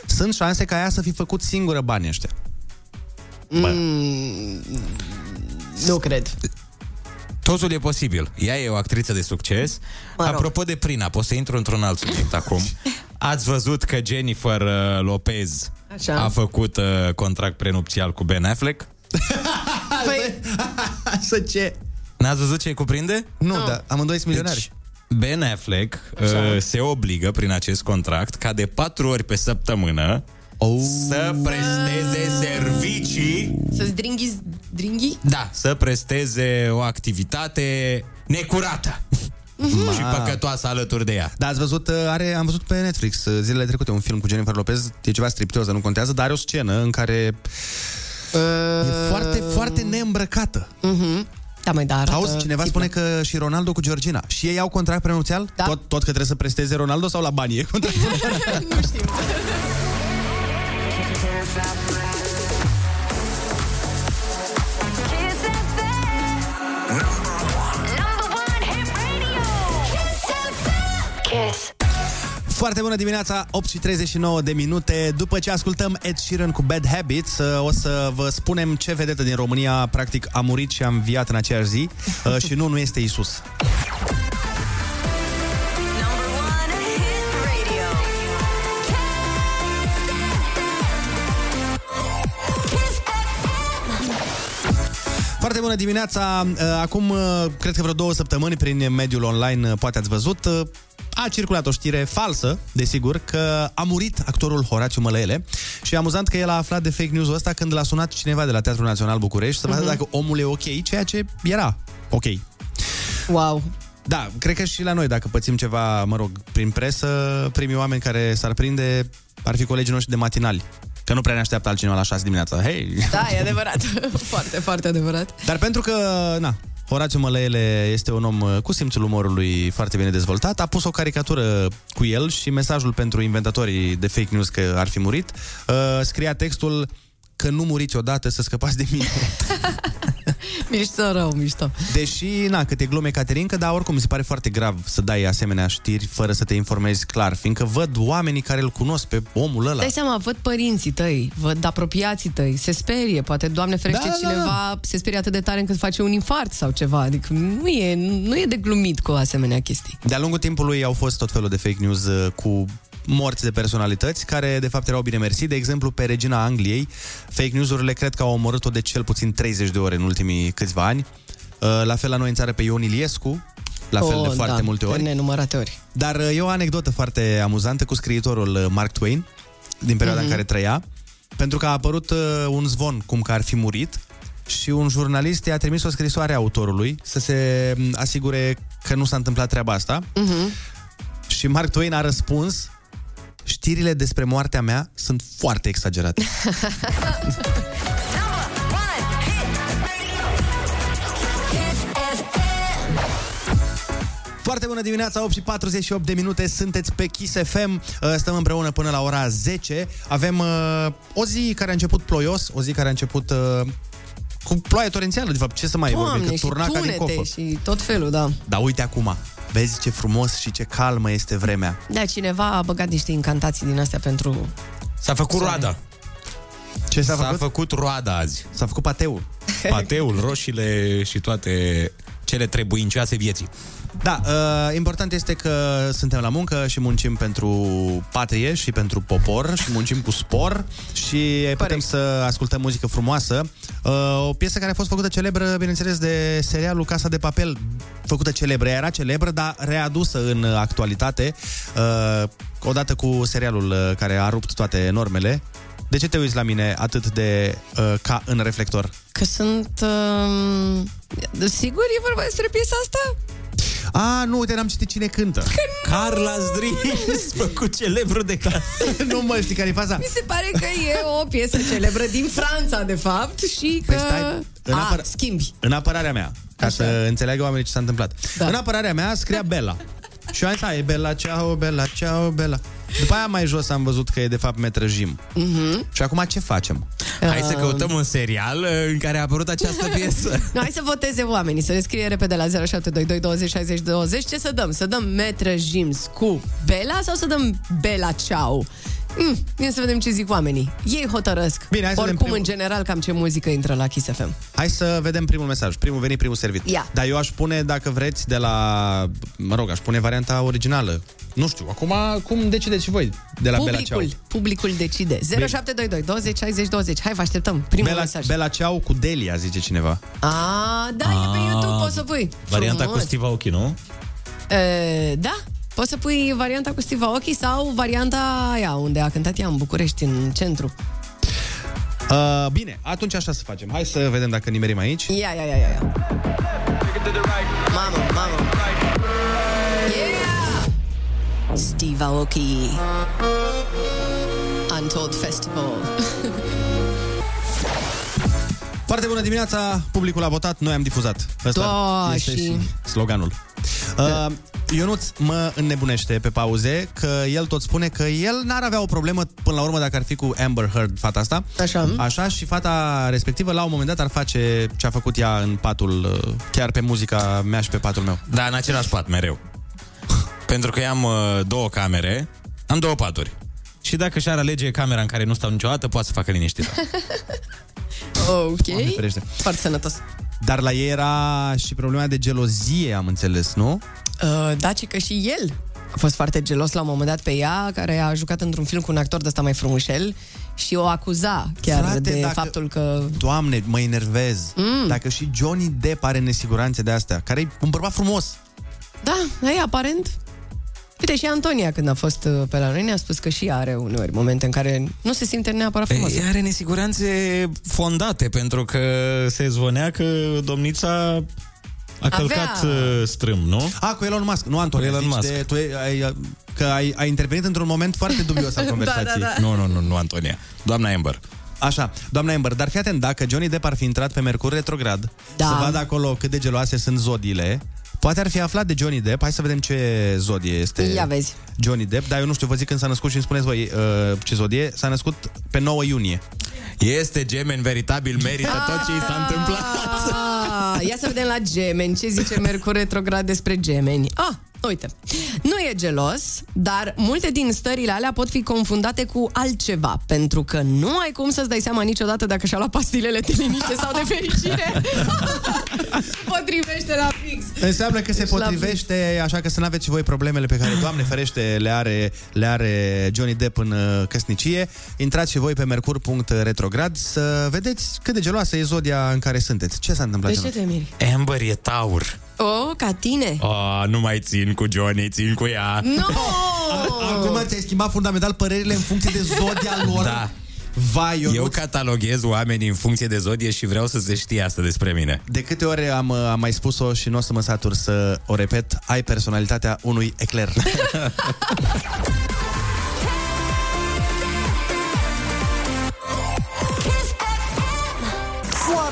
sunt șanse ca ea să fi făcut singură banii ăștia. mm, nu cred. Totul e posibil. Ea e o actriță de succes. Mă rog. Apropo de Prina, pot să intru într-un alt subiect acum. Ați văzut că Jennifer uh, Lopez Așa. a făcut uh, contract prenupțial cu Ben Affleck? Păi, Să ce? N-ați văzut ce cuprinde? Nu, no. dar amândoi sunt milionari. Deci, Ben Affleck Așa. uh, se obligă prin acest contract ca de patru ori pe săptămână oh. să presteze servicii să-ți dringhi, dringhi? Da, să presteze o activitate necurată și păcătoasă alături de ea. Da, ați văzut, uh, are, am văzut pe Netflix uh, zilele trecute un film cu Jennifer Lopez, e ceva striptioză, nu contează, dar are o scenă în care e foarte, foarte neîmbrăcată. Mhm. Da, mai da, arată Auzi, cineva țiplă. spune că și Ronaldo cu Georgina. Și ei au contract prenupțial? Da. Tot, tot că trebuie să presteze Ronaldo sau la bani e contract? nu știm. Foarte bună dimineața, 8 și 39 de minute. După ce ascultăm Ed Sheeran cu Bad Habits, uh, o să vă spunem ce vedetă din România practic a murit și a înviat în aceeași zi uh, și nu, nu este Isus. Foarte bună dimineața! Uh, Acum, uh, cred că vreo două săptămâni, prin mediul online, uh, poate ați văzut, uh, a circulat o știre falsă, desigur, că a murit actorul Horațiu Mălăele și e amuzant că el a aflat de fake news-ul ăsta când l-a sunat cineva de la Teatrul Național București să vadă Mhm. dacă omul e ok, ceea ce era ok. Wow. Da, cred că și la noi, dacă pățim ceva, mă rog, prin presă, primii oameni care s-ar prinde ar fi colegii noștri de matinali. Că nu prea ne așteaptă altcineva la 6 dimineața. Hei! Da, e adevărat. foarte, foarte adevărat. Dar pentru că, na, Horațiu Mălăele este un om uh, cu simțul umorului foarte bine dezvoltat. A pus o caricatură cu el și mesajul pentru inventatorii de fake news că ar fi murit. Uh, scria textul că nu muriți odată să scăpați de mine. Mișto rău, mișto. Deși, na, câte glume Caterinca, dar oricum mi se pare foarte grav să dai asemenea știri fără să te informezi clar, fiindcă văd oamenii care îl cunosc pe omul ăla. Dai seama, văd părinții tăi, văd apropiații tăi, se sperie, poate, Doamne ferește, Da, da, da. cineva se sperie atât de tare încât face un infart sau ceva. Adică nu e, nu e de glumit cu asemenea chestii. De-a lungul timpului au fost tot felul de fake news uh, cu morți de personalități care de fapt erau bine mersi. De exemplu, pe regina Angliei, fake news-urile cred că au omorât-o de cel puțin 30 de ore în ultimii câțiva ani. Uh, La fel la noi în țară pe Ion Iliescu, la fel de Oh, foarte da, multe de ori. nenumărate ori. Dar uh, e o anecdotă foarte amuzantă cu scriitorul uh, Mark Twain, din perioada Mhm. în care trăia, pentru că a apărut uh, un zvon cum că ar fi murit și un jurnalist i-a trimis o scrisoare autorului să se m, asigure că nu s-a întâmplat treaba asta. Mhm. Și Mark Twain a răspuns Știrile despre moartea mea sunt foarte exagerate. Foarte bună dimineața, 8 și 48 de minute, sunteți pe Kiss FM, Uh, stăm împreună până la ora 10. Avem uh, o zi care a început ploios, o zi care a început uh, cu ploaie torențială, de fapt, ce să mai vorbim, Doamne, că și turna ca din tunete cofă. și tot felul, da. Dar uite acum, vezi ce frumos și ce calmă este vremea. Da, cineva a băgat niște incantații din astea pentru... S-a făcut roada. Ce s-a S-a făcut? făcut roada azi. S-a făcut pateul. Pateul, roșiile și toate cele trebuincioase vieții. Da, uh, important este că suntem la muncă și muncim pentru patrie și pentru popor și muncim cu spor și putem să ascultăm muzică frumoasă. Uh, o piesă care a fost făcută celebră, bineînțeles, de serialul Casa de Papel, făcută celebră, era celebră, dar readusă în actualitate, uh, odată cu serialul uh, care a rupt toate normele. De ce te uiți la mine atât de uh, ca în reflector? Că sunt... Uh... Sigur e vorba despre piesa asta? A, nu, uite, n-am citit cine cântă. Carla Zdris, făcut celebru de ca... nu mă știi care e faza? Mi se pare că e o piesă celebră din Franța, de fapt, și că... Păi stai, în A, apăr- schimbi. În apărarea mea, ca Așa. să înțeleagă oamenii ce s-a întâmplat. Da. În apărarea mea scria Bella. Și eu am zis, "A, e Bella, ciao, Bella, ciao, Bella. După aia mai jos am văzut că e de fapt metrăjim. Mhm. Și acum ce facem? Hai să căutăm un serial uh, în care a apărut această piesă. Nu, hai să voteze oamenii, să ne scrie repede la 0722 20 60 20. Ce să dăm? Să dăm Metre Jims cu Bela sau să dăm Bela Ciao? Mm, bine să vedem ce zic oamenii. Ei hotărăsc. Bine, hai să vedem Oricum, primul- în general, cam ce muzică intră la Kiss FM. Hai să vedem primul mesaj. Primul venit, primul servit. Ia. Dar eu aș pune, dacă vreți, de la... Mă rog, aș pune varianta originală. Nu știu, acum cum decideți și voi de la Bella Ciao? Publicul, publicul decide. 0722 20 60 20. Hai, vă așteptăm. Primul Bella, mesaj. Bella Ciao cu Delia, zice cineva. A, da, e pe YouTube, poți să pui. Varianta Frumos. cu Steve Aoki, nu? E, da, poți să pui varianta cu Steve Aoki sau varianta aia, unde a cântat ea în București, în centru. Uh, bine, atunci așa să facem. Hai să vedem dacă nimerim aici. Ia, ia, ia, ia, ia. Mamă, mamă. Yeah! Steve Aoki. Untold Festival. Foarte bună dimineața, publicul a votat, noi am difuzat. Ăsta Da, este și- sloganul. Uh, Ionuț mă înnebunește pe pauze că el tot spune că el n-ar avea o problemă până la urmă dacă ar fi cu Amber Heard, fata asta. Așa. Așa și fata respectivă la un moment dat ar face ce a făcut ea în patul, uh, chiar pe muzica mea și pe patul meu. Da, în același pat, mereu. Pentru că eu am uh, două camere, am două paturi. Și dacă și-ar alege camera în care nu stau niciodată, poate să facă liniștită. Ok. Doamne ferește. Foarte sănătos. Dar la ei era și problema de gelozie, am înțeles, nu? Uh, da, ci că și el a fost foarte gelos la un moment dat pe ea, care a jucat într-un film cu un actor de ăsta mai frumușel și o acuza chiar Frate, de dacă- faptul că... Doamne, mă enervez. Mm. Dacă și Johnny Depp are nesiguranțe de astea, care e un bărbat frumos. Da, e aparent. Uite, și Antonia, când a fost uh, pe la noi, ne-a spus că și ea are uneori momente în care nu se simte neapărat frumoasă. Ea are nesiguranțe fondate, pentru că se zvonea că domnița a călcat uh, strâm, nu? A, cu Elon Musk, nu Antonia. Elon zici Musk. De, tu ai, că ai, ai intervenit într-un moment foarte dubios al conversației. da, da. Nu, nu, nu, nu, Antonia. Doamna Amber. Așa, doamna Amber, dar fii atent, dacă Johnny Depp ar fi intrat pe Mercur retrograd, Da. să vadă acolo cât de geloase sunt zodiile, poate ar fi aflat de Johnny Depp, hai să vedem ce zodie este Ia vezi. Johnny Depp, dar eu nu știu, vă zic când s-a născut și îmi spuneți voi uh, ce zodie, s-a născut pe 9 iunie. Este gemeni veritabil, merită tot ce i s-a întâmplat. Ah, ia să vedem la gemeni. Ce zice Mercur retrograd despre gemeni? Ah, uite. Nu e gelos, dar multe din stările alea pot fi confundate cu altceva, pentru că nu ai cum să-ți dai seama niciodată dacă și-a luat pastilele de liniște sau de fericire. Potrivește la fix. Înseamnă că se Deci la potrivește, așa că să nu aveți și voi problemele pe care, Doamne ferește, le are, le are Johnny Depp în uh, căsnicie. Intrați și voi pe mercur.retrograd să vedeți cât de geloasă e zodia în care sunteți. Ce s-a întâmplat? De ce te miri? Amber e taur. Oh, ca tine. Oh, nu mai țin cu Johnny, țin cu ea. Nu! Acum ți-ai schimbat fundamental părerile în funcție de zodia lor. Da. Vai, eu, Eu cataloghez oamenii în funcție de zodie și vreau să se știe asta despre mine. De câte ori am, uh, am mai spus-o și nu o să mă satur să o repet, ai personalitatea unui ecler.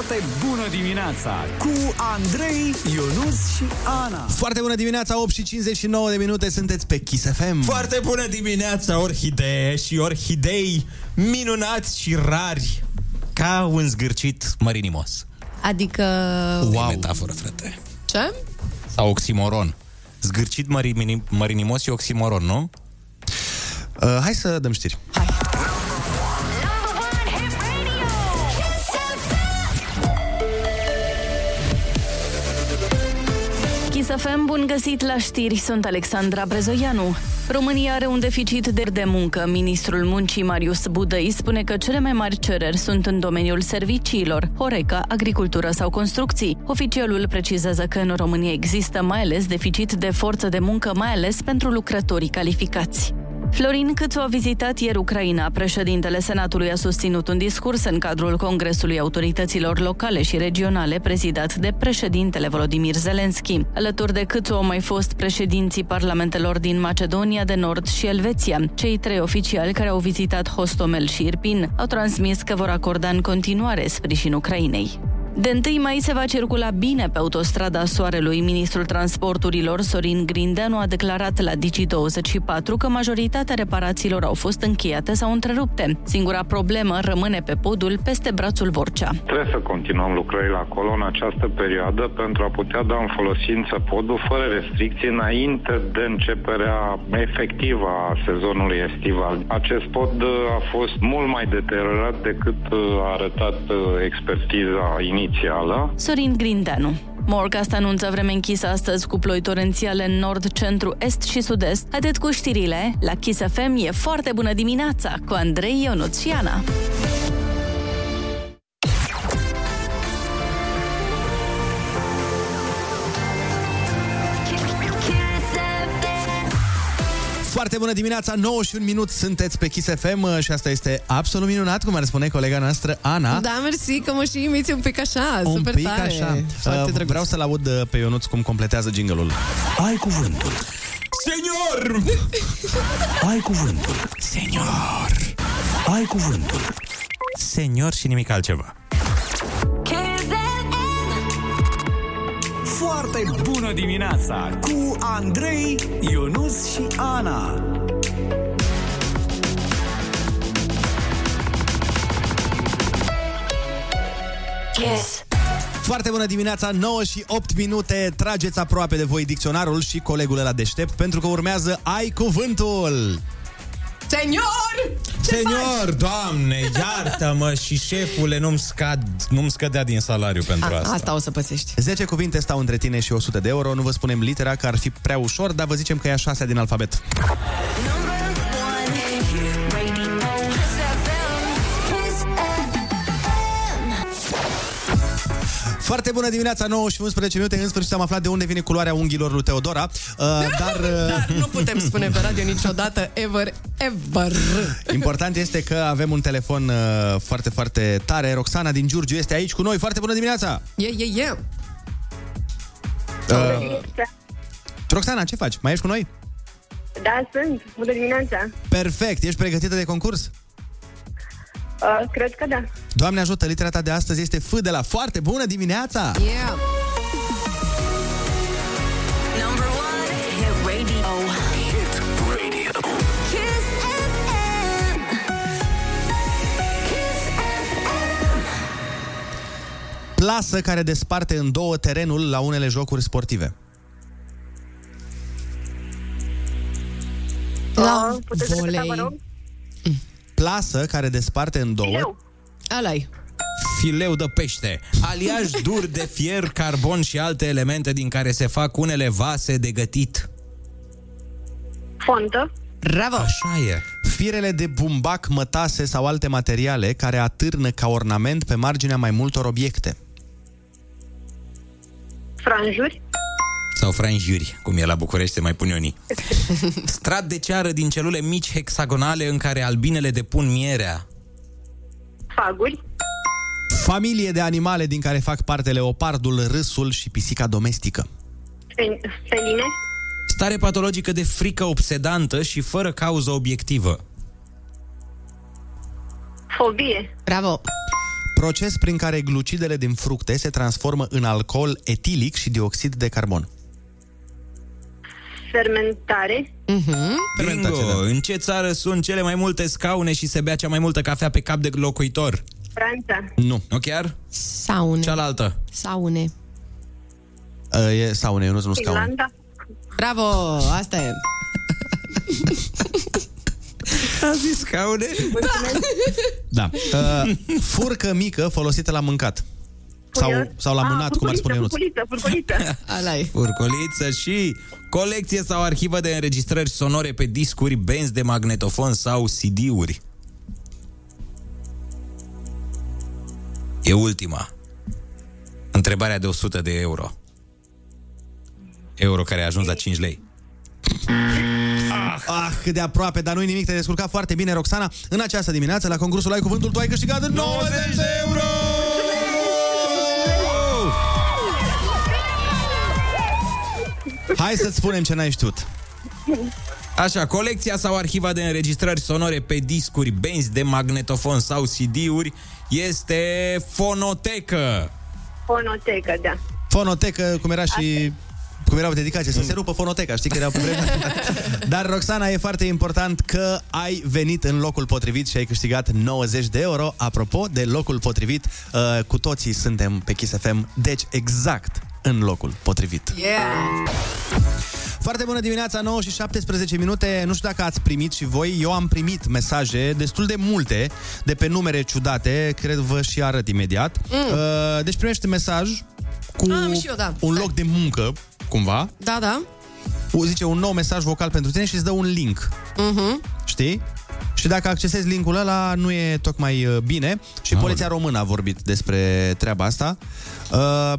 Foarte bună dimineața cu Andrei, Ionus și Ana. Foarte bună dimineața, 8 și 59 de minute, sunteți pe Kiss FM. Foarte bună dimineața, orhidee și orhidei minunați și rari ca un zgârcit mărinimos. Adică... Wow. metaforă, frate. Ce? Sau oximoron. Zgârcit mărini, mărinimos e oximoron, nu? Uh, hai să dăm știri. Kiss FM, bun găsit la știri, sunt Alexandra Brezoianu. România are un deficit de, de muncă. Ministrul Muncii Marius Budăi spune că cele mai mari cereri sunt în domeniul serviciilor, Horeca, agricultură sau construcții. Oficialul precizează că în România există mai ales deficit de forță de muncă, mai ales pentru lucrătorii calificați. Florin Câțu a vizitat ieri Ucraina. Președintele Senatului a susținut un discurs în cadrul Congresului Autorităților Locale și Regionale prezidat de președintele Volodimir Zelensky. Alături de Câțu au mai fost președinții parlamentelor din Macedonia de Nord și Elveția. Cei trei oficiali care au vizitat Hostomel și Irpin au transmis că vor acorda în continuare sprijin Ucrainei. De 1 mai se va circula bine pe autostrada Soarelui. Ministrul Transporturilor Sorin Grindeanu a declarat la Digi24 că majoritatea reparațiilor au fost încheiate sau întrerupte. Singura problemă rămâne pe podul peste brațul Vorcea. Trebuie să continuăm lucrările acolo în această perioadă pentru a putea da în folosință podul fără restricții înainte de începerea efectivă a sezonului estival. Acest pod uh, a fost mult mai deteriorat decât uh, a arătat uh, expertiza inițială. Sorin Grindeanu. Morcast anunță vreme închisă astăzi cu ploi torențiale în nord, centru, est și sud-est. Atât cu știrile, la Kiss FM e foarte bună dimineața cu Andrei Ionuț și Ana. Foarte bună dimineața, 9 și un minut sunteți pe Kiss FM uh, și asta este absolut minunat, cum ar spune colega noastră Ana. Da, mersi, că mă și imiți un pic așa, un super pic tare. așa. Foarte Uh, drăguț. vreau să-l aud uh, pe Ionuț cum completează jingle-ul. Ai cuvântul. Senior! Ai cuvântul. Senior! Ai cuvântul. Senior și nimic altceva. Foarte bună dimineața cu Andrei, Ionus și Ana. Kiss. Foarte bună dimineața, 9 și 8 minute. Trageți aproape de voi dicționarul și colegul la deștept, pentru că urmează Ai Cuvântul. Senior! Ce Senior, faci? doamne, iartă-mă și șefule, nu-mi, scad, nu-mi scădea din salariu pentru A, asta. asta o să pățești. 10 cuvinte stau între tine și 100 de euro. Nu vă spunem litera, că ar fi prea ușor, dar vă zicem că e a șasea din alfabet. Foarte bună dimineața, 9 și 11 minute. În sfârșit am aflat de unde vine culoarea unghiilor lui Teodora. Uh, dar, uh, Dar nu putem spune pe radio niciodată ever, ever. important este că avem un telefon uh, foarte, foarte tare. Roxana din Giurgiu este aici cu noi. Foarte bună dimineața! E, e, e. Uh, Roxana, ce faci? Mai ești cu noi? Da, sunt. Bună dimineața. Perfect. Ești pregătită de concurs? Uh, cred că da. Doamne ajută, litera ta de astăzi este F de la foarte bună dimineața! Yeah! Number one, hit radio. Hit radio. Kiss FM. Kiss FM. Plasă care desparte în două terenul la unele jocuri sportive. La Uh, puteți repeta, volei. Vă rog? Plasă care desparte în două... Eu. Ăla-i. Fileu de pește, aliaj dur de fier, carbon și alte elemente din care se fac unele vase de gătit. Fontă. Bravo! Așa e. Firele de bumbac, mătase sau alte materiale care atârnă ca ornament pe marginea mai multor obiecte. Franjuri. Sau franjuri, cum e la București, se mai pune unii. Strat de ceară din celule mici hexagonale în care albinele depun mierea. Faguri. Familie de animale din care fac parte leopardul, râsul și pisica domestică. Fel- Feline. Stare patologică de frică obsedantă și fără cauză obiectivă. Fobie. Bravo! Proces prin care glucidele din fructe se transformă în alcool etilic și dioxid de carbon. Fermentare. Bingo! În ce țară sunt cele mai multe scaune și se bea cea mai multă cafea pe cap de locuitor? Franța. Nu. Nu chiar? Saune. Cealaltă. Saune. Uh, e saune, eu nu nu scaune. Finlanda. Bravo! Asta e. A zis scaune? Da. Uh, furcă mică folosită la mâncat. Sau, sau la mânat, cum ar spune Ionuț. Furculiță, furculiță. Ala e. Furcoliță și colecție sau arhivă de înregistrări sonore pe discuri, benzi de magnetofon sau CD-uri. E ultima. Întrebarea de 100 de euro. Euro care a ajuns la 5 lei. Ah, ah, cât de aproape, dar nu nimic, te-ai descurcat foarte bine, Roxana. În această dimineață, la concursul Ai Cuvântul, tu ai câștigat 90 de euro! Hai să-ți spunem ce n-ai știut. Așa, colecția sau arhiva de înregistrări sonore pe discuri, benzi de magnetofon sau CD-uri este fonotecă. Fonotecă, da. Fonotecă, cum era și... Cum erau dedicații, să se rupă fonoteca, știi că erau pe vremea. Dar, Roxana, e foarte important că ai venit în locul potrivit și ai câștigat 90 de euro. Apropo de locul potrivit, uh, cu toții suntem pe Kiss FM, deci exact în locul potrivit. Yeah! Foarte bună dimineața, 9 și 17 minute. Nu știu dacă ați primit și voi. Eu am primit mesaje destul de multe de pe numere ciudate. Cred vă și arăt imediat. Mm. Uh, deci primește mesaj cu Am și eu, da. un loc de muncă, cumva. Da, da. O zice un nou mesaj vocal pentru tine și îți dă un link. Uh-huh. Știi? Și dacă accesezi linkul ăla, nu e tocmai uh, bine. Și Aoleu. Poliția Română a vorbit despre treaba asta. Uh,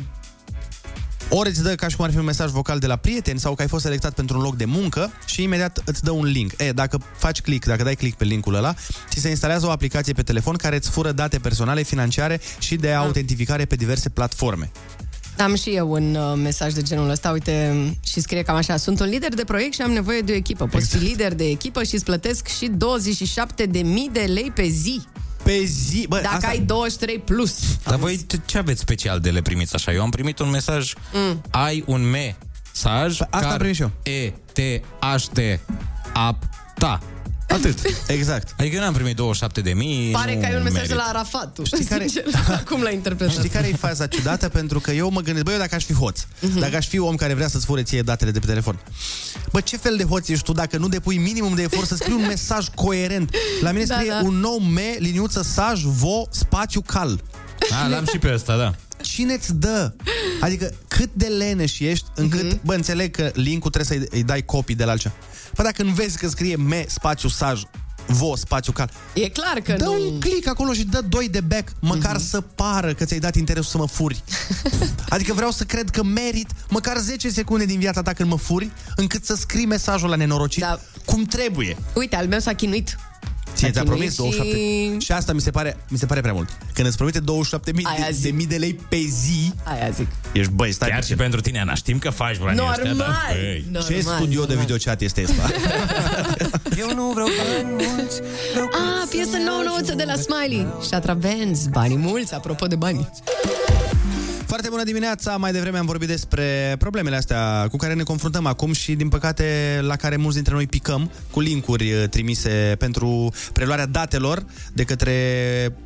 ori îți dă ca și cum ar fi un mesaj vocal de la prieteni sau că ai fost selectat pentru un loc de muncă și imediat îți dă un link. E, dacă faci click, dacă dai click pe linkul ăla, ți se instalează o aplicație pe telefon care îți fură date personale, financiare și de autentificare pe diverse platforme. Am și eu un uh, mesaj de genul ăsta, uite, și scrie cam așa. Sunt un lider de proiect și am nevoie de o echipă. Poți Exact. fi lider de echipă și îți plătesc și 27.000 de lei pe zi. Pe zi, bă, Dacă asta- ai 23 plus. Dar voi ce- ce aveți special de le primiți așa? Eu am primit un mesaj, Mm. ai un mesaj Păi asta am primit și eu. E, te, aște, ap, ta. Atât. Exact. Adică eu n-am primit 27 de mii. Pare nu că ai un mesaj de merit. la Arafat, tu. Știi care- Sincer, cum l-ai interpretat? Știi care e faza ciudată? Pentru că eu mă gândesc, bă, eu dacă aș fi hoț, Mhm. dacă aș fi om care vrea să-ți fure ție datele de pe telefon, bă, ce fel de hoț ești tu dacă nu depui minimum de efort să scrii un mesaj coerent? La mine Da, scrie da. un nou me, liniuță, saj, vo, spațiu, cal. A, l-am și pe ăsta, da. Cine-ți dă? Adică cât de leneș ești încât, Mhm. bă, înțeleg că linkul trebuie să-i îi dai copii de la altceva. Bă, dacă nu vezi că scrie me, spațiu, saj, vo, spațiu, cal, E clar că Dă nu... un click acolo și dă doi de back, măcar Mhm. să pară că ți-ai dat interesul să mă furi. adică vreau să cred că merit măcar 10 secunde din viața ta când mă furi, încât să scrii mesajul la nenorocit Da. cum trebuie. Uite, al meu s-a chinuit. Ție ți-a promis și- 27. Și asta mi se pare, mi se pare prea mult. Când îți promite 27.000 Aia de, zic. de mii de lei pe zi, Aia zic. ești băi, stai Chiar și puțin. pentru tine, Ana, știm că faci banii ăștia, da? Normal. Băi. Ce Normal, studio de normal. videochat este ăsta? Eu nu vreau bani mulți vreau Ah, piesă nouă nouță de la Smiley. Shatra Benz, banii mulți, apropo de bani. Foarte bună dimineața! Mai devreme am vorbit despre problemele astea cu care ne confruntăm acum și, din păcate, la care mulți dintre noi picăm cu linkuri uh, trimise pentru preluarea datelor de către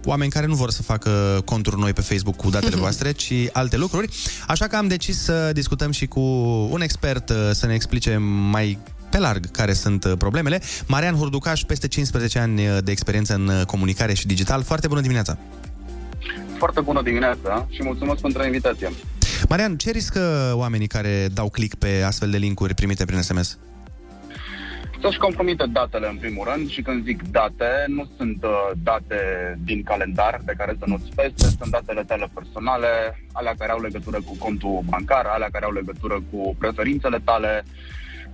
oameni care nu vor să facă conturi noi pe Facebook cu datele voastre, ci alte lucruri. Așa că am decis să discutăm și cu un expert uh, să ne explice mai pe larg care sunt uh, problemele. Marian Hurducaș, peste 15 ani uh, de experiență în uh, comunicare și digital. Foarte bună dimineața! Foarte bună dimineața și mulțumesc pentru invitație. Marian, ce riscă oamenii care dau click pe astfel de linkuri primite prin SMS? Să-și compromite datele în primul rând și când zic date, nu sunt uh, date din calendar de care să nu-ți peste, sunt datele tale personale, alea care au legătură cu contul bancar, alea care au legătură cu preferințele tale.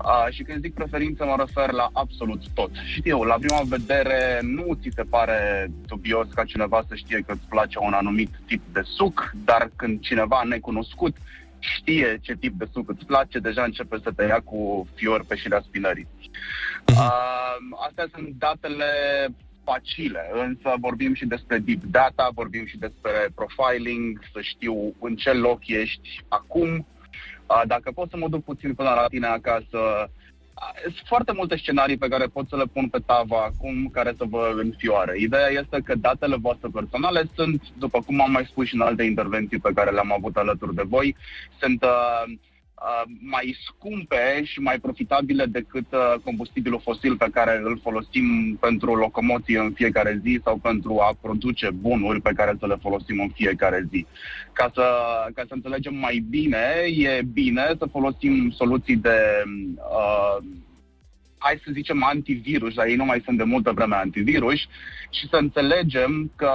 Uh, și când zic preferințe mă refer la absolut tot. Știu, la prima vedere nu ți se pare dubios ca cineva să știe că îți place un anumit tip de suc, dar când cineva necunoscut știe ce tip de suc îți place, deja începe să te ia cu fior pe șirea spinării. Uh, astea sunt datele facile, însă vorbim și despre deep data, vorbim și despre profiling, să știu în ce loc ești acum. Uh, dacă pot să mă duc puțin până la tine acasă, uh, sunt foarte multe scenarii pe care pot să le pun pe tavă acum care să vă înfioare. Ideea este că datele voastre personale sunt, după cum am mai spus și în alte intervenții pe care le-am avut alături de voi, sunt uh, uh, mai scumpe și mai profitabile decât uh, combustibilul fosil pe care îl folosim pentru locomoție în fiecare zi sau pentru a produce bunuri pe care să le folosim în fiecare zi. Ca să, ca să înțelegem mai bine, e bine să folosim soluții de uh, hai să zicem antivirus, dar ei nu mai sunt de multă vreme antivirus și să înțelegem că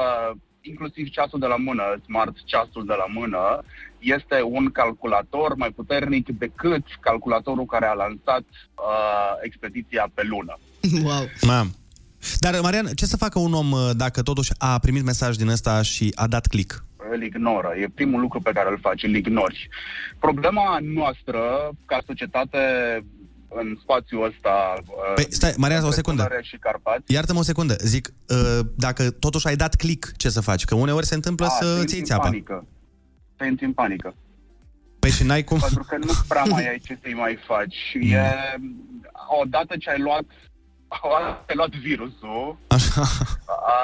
inclusiv ceasul de la mână, smart ceasul de la mână, este un calculator mai puternic decât calculatorul care a lansat uh, expediția pe lună. Wow. Mam. Dar, Marian, ce să facă un om uh, dacă totuși a primit mesaj din ăsta și a dat click? Îl ignoră. E primul lucru pe care îl faci, îl ignori. Problema noastră, ca societate în spațiul ăsta... uh, Păi, stai, Marian, o între secundă. Dunăre și Carpați, Iartă-mă o secundă. Zic, uh, dacă totuși ai dat click, ce să faci? Că uneori se întâmplă a, să te îți intri iei în țeapa. Panică. Te intri în panică. Păi și n-ai cum... Pentru că nu prea mai ai ce să-i mai faci. Mm. E, odată ce ai luat odată ce ai luat virusul, a,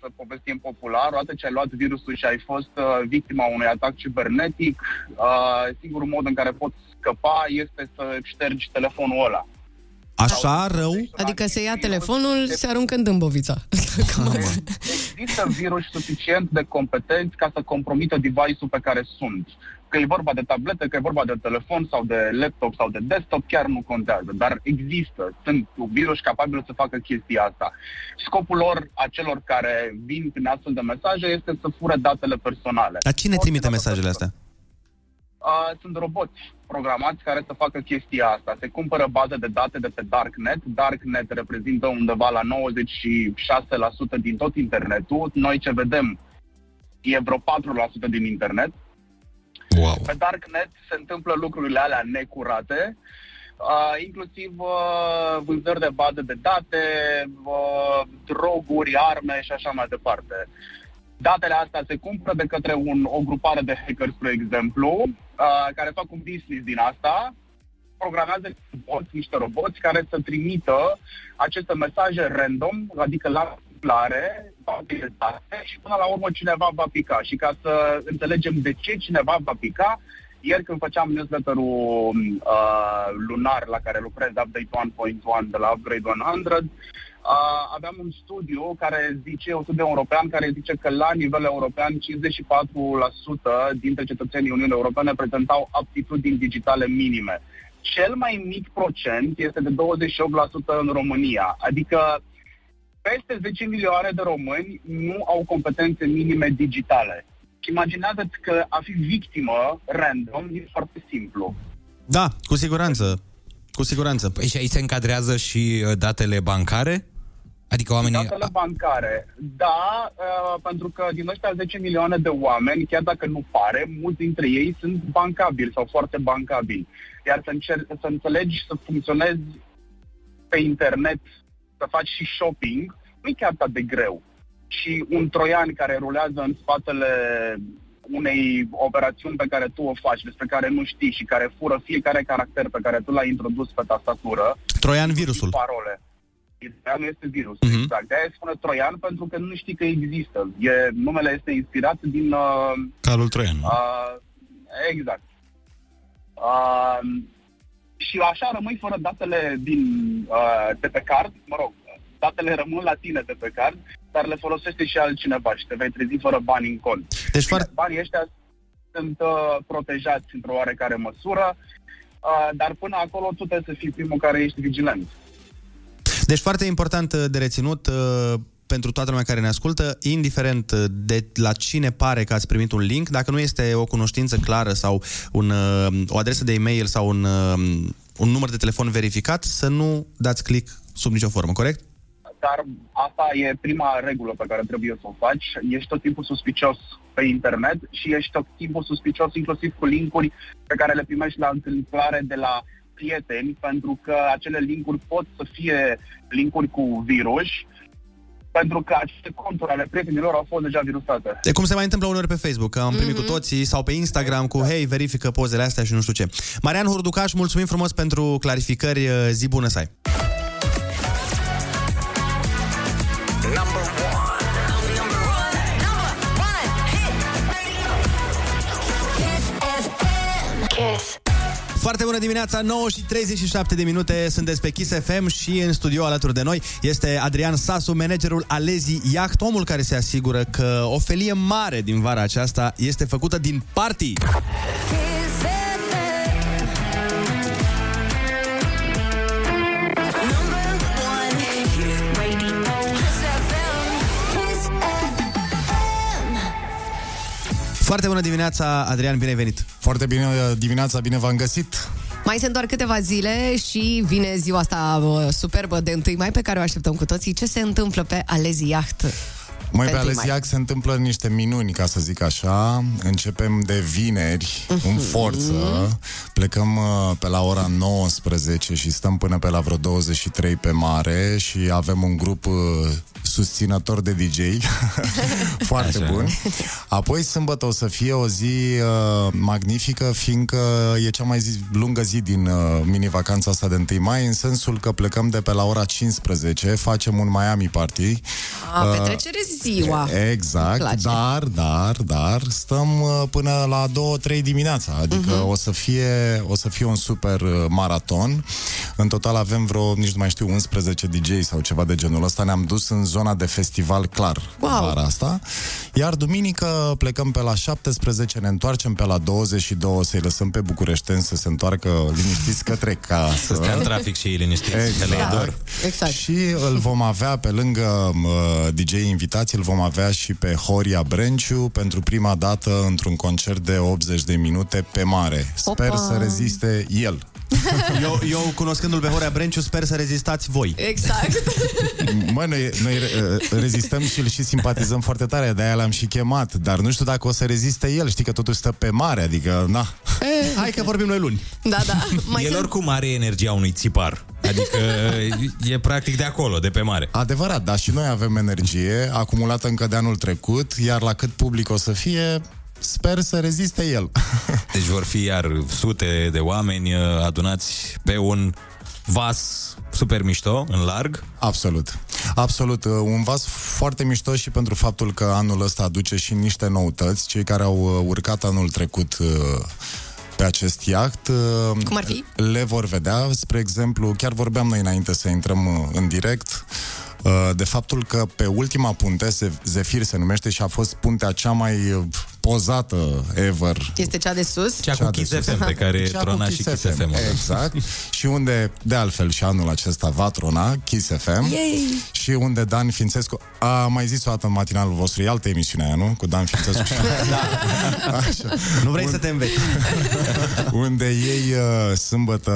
să povestim popular, odată ce ai luat virusul și ai fost uh, victima unui atac cibernetic, uh, singurul mod în care poți scăpa este să ștergi telefonul ăla. Așa rău? Adică se ia telefonul, se aruncă în dâmbovița. Există virus suficient de competenți ca să compromită device-ul pe care sunt. Că e vorba de tabletă, că e vorba de telefon sau de laptop sau de desktop, chiar nu contează. Dar există, sunt virus capabili să facă chestia asta. Scopul lor, a celor care vin prin astfel de mesaje, este să fure datele personale. Dar cine trimite mesajele astea? Uh, sunt roboți programați care să facă chestia asta. Se cumpără baze de date de pe Darknet. Darknet reprezintă undeva la 96% din tot internetul. Noi ce vedem e vreo 4% din internet. Wow. Pe Darknet se întâmplă lucrurile alea necurate, uh, inclusiv uh, vânzări de baze de date, uh, droguri, arme și așa mai departe. Datele astea se cumpără de către un, o grupare de hackers, spre exemplu, uh, care fac un business din asta, programează roboți, niște roboți care să trimită aceste mesaje random, adică la întâmplare, de date și până la urmă cineva va pica. Și ca să înțelegem de ce cineva va pica, ieri când făceam newsletter-ul uh, lunar la care lucrez, Update 1.1 de la Upgrade 100, Uh, aveam un studiu care zice, un studiu european care zice că la nivel european 54% dintre cetățenii Uniunii Europene prezentau aptitudini digitale minime. Cel mai mic procent este de 28% în România, adică peste 10 milioane de români nu au competențe minime digitale. Imaginează-ți că a fi victimă random e foarte simplu. Da, cu siguranță. Cu siguranță. Păi și aici se încadrează și uh, datele bancare? Adică oamenii... Datele bancare, da, uh, pentru că din ăștia 10 milioane de oameni, chiar dacă nu pare, mulți dintre ei sunt bancabili sau foarte bancabili. Iar să, încer- să înțelegi să funcționezi pe internet, să faci și shopping, nu e chiar atât de greu. Și un troian care rulează în spatele unei operațiuni pe care tu o faci, despre care nu știi și care fură fiecare caracter pe care tu l-ai introdus pe tastatură, Troian virusul. parole. Troianul este virus, Mhm. uh-huh. exact. De-aia spune Troian pentru că nu știi că există. E, numele este inspirat din... Uh, Calul Troian. uh, exact. Uh, și așa rămâi fără datele din, uh, de pe card, mă rog, datele rămân la tine de pe card, dar le folosește și altcineva și te vei trezi fără bani în cont. Deci Bine, foarte- Banii ăștia sunt uh, protejați într-o oarecare măsură, uh, dar până acolo tu trebuie să fii primul care ești vigilent. Deci foarte important uh, de reținut uh, pentru toată lumea care ne ascultă, indiferent uh, de la cine pare că ați primit un link, dacă nu este o cunoștință clară sau un, uh, o adresă de e-mail sau un, uh, un număr de telefon verificat, să nu dați click sub nicio formă, corect? Dar asta e prima regulă pe care trebuie să o faci. Ești tot timpul suspicios pe internet și ești tot timpul suspicios inclusiv cu linkuri pe care le primești la întâmplare de la prieteni, pentru că acele linkuri pot să fie linkuri cu virus, pentru că aceste conturi ale prietenilor au fost deja virusate. E cum se mai întâmplă uneori pe Facebook, că am primit cu toții, sau pe Instagram cu, hei, verifică pozele astea și nu știu ce. Marian Hurducaș, mulțumim frumos pentru clarificări, uh, zi bună să ai! Foarte bună dimineața, 9 și 37 de minute, sunteți pe Kiss FM și în studio alături de noi este Adrian Sasu, managerul Alezi Yacht, omul care se asigură că o felie mare din vara aceasta este făcută din party. Foarte bună dimineața, Adrian, bine ai venit! Foarte bine dimineața, bine v-am găsit! Mai sunt doar câteva zile și vine ziua asta uh, superbă de 1 mai pe care o așteptăm cu toții. Ce se întâmplă pe Alezi Yacht? Mai pe Pe 1 mai. Aleziac se întâmplă niște minuni, ca să zic așa. Începem de vineri, în forță. Plecăm uh, pe la ora 19 și stăm până pe la vreo 23 pe mare și avem un grup uh, susținător de DJ foarte Așa. bun. Apoi sâmbătă o să fie o zi uh, magnifică, fiindcă e cea mai zi, lungă zi din uh, mini-vacanța asta de 1 mai, în sensul că plecăm de pe la ora 15, facem un Miami party. A, Uh, petrecere ziua. Exact, Place. dar, dar, dar stăm uh, până la 2-3 dimineața, adică Mhm. uh-huh. o, să fie, o să fie un super uh, maraton. În total avem vreo, nici nu mai știu, 11 DJ sau ceva de genul ăsta. Ne-am dus în zona de festival clar Wow. vara asta. Iar duminică plecăm pe la 17, ne întoarcem pe la 22, să-i lăsăm pe bucureșteni să se întoarcă liniștiți către casă. Să stea în trafic și ei liniștiți, că le e dor. Exact. Și îl vom avea pe lângă uh, DJ invitații, îl vom avea și pe Horia Brenciu pentru prima dată într-un concert de 80 de minute pe mare. Sper Opa! să reziste el. Eu, eu cunoscându-l pe Horea Brenciu, sper să rezistați voi. Exact. Mă, noi, noi uh, rezistăm și îl și simpatizăm foarte tare, de-aia l-am și chemat, dar nu știu dacă o să reziste el, știi că totuși stă pe mare, adică, na. E, hai că vorbim noi luni. Da, da. Mai El sunt... oricum are energia unui țipar. Adică e practic de acolo, de pe mare. Adevărat, dar și noi avem energie acumulată încă de anul trecut, iar la cât public o să fie, sper să reziste el. Deci vor fi iar sute de oameni uh, adunați pe un vas super mișto, în larg. Absolut. Absolut. Uh, Un vas foarte mișto și pentru faptul că anul ăsta aduce și niște noutăți. Cei care au uh, urcat anul trecut uh, pe acest iaht uh, Cum ar fi? le vor vedea. Spre exemplu, chiar vorbeam noi înainte să intrăm uh, în direct uh, de faptul că pe ultima punte, Ze- Zefir se numește și a fost puntea cea mai uh, pozată ever Este cea de sus? Cea cu Kiss FM, pe care Cea cu trona și Kiss FM. Exact. și unde, de altfel, și anul acesta va trona Kiss FM. Yay! Și unde Dan Fințescu a mai zis o dată în matinalul vostru, e altă emisiune aia, nu? Cu Dan Fințescu. și... da. Așa. Nu vrei să te înveți. unde ei uh, sâmbătă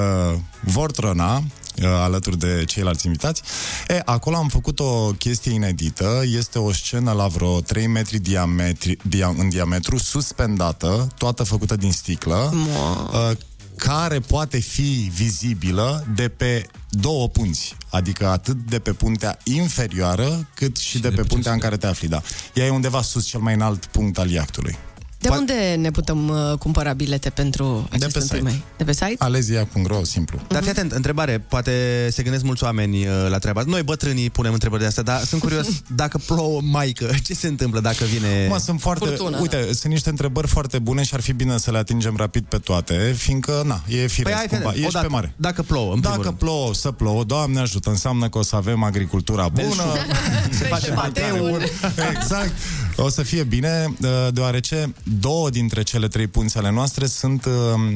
vor trona uh, alături de ceilalți invitați. E, acolo am făcut o chestie inedită. Este o scenă la vreo 3 metri diametri, dia, în diametru, suspendată, toată făcută din sticlă, uh, care poate fi vizibilă de pe două punți, adică atât de pe puntea inferioară, cât și, și de, de pe puntea în care te afli, da. Ea e undeva sus, cel mai înalt punct al iactului. De unde ne putem uh, cumpăra bilete pentru aceste pe site. întâlniri? De pe site? Alezia.ro, simplu. Dar fii atent, întrebare, poate se gândesc mulți oameni uh, la treaba asta. Noi bătrânii punem întrebări de astea, dar sunt curios dacă plouă maică, ce se întâmplă dacă vine Mă, sunt foarte, furtuna? uite, sunt niște întrebări foarte bune și ar fi bine să le atingem rapid pe toate, fiindcă, na, e firesc Păi hai, cumva, fii atent, ești odată, pe mare. Dacă plouă, în primul Dacă rând. plouă, să plouă, Doamne ajută, înseamnă că o să avem agricultura bună, se face pateul. Exact. O să fie bine, uh, deoarece două dintre cele trei punți ale noastre sunt uh,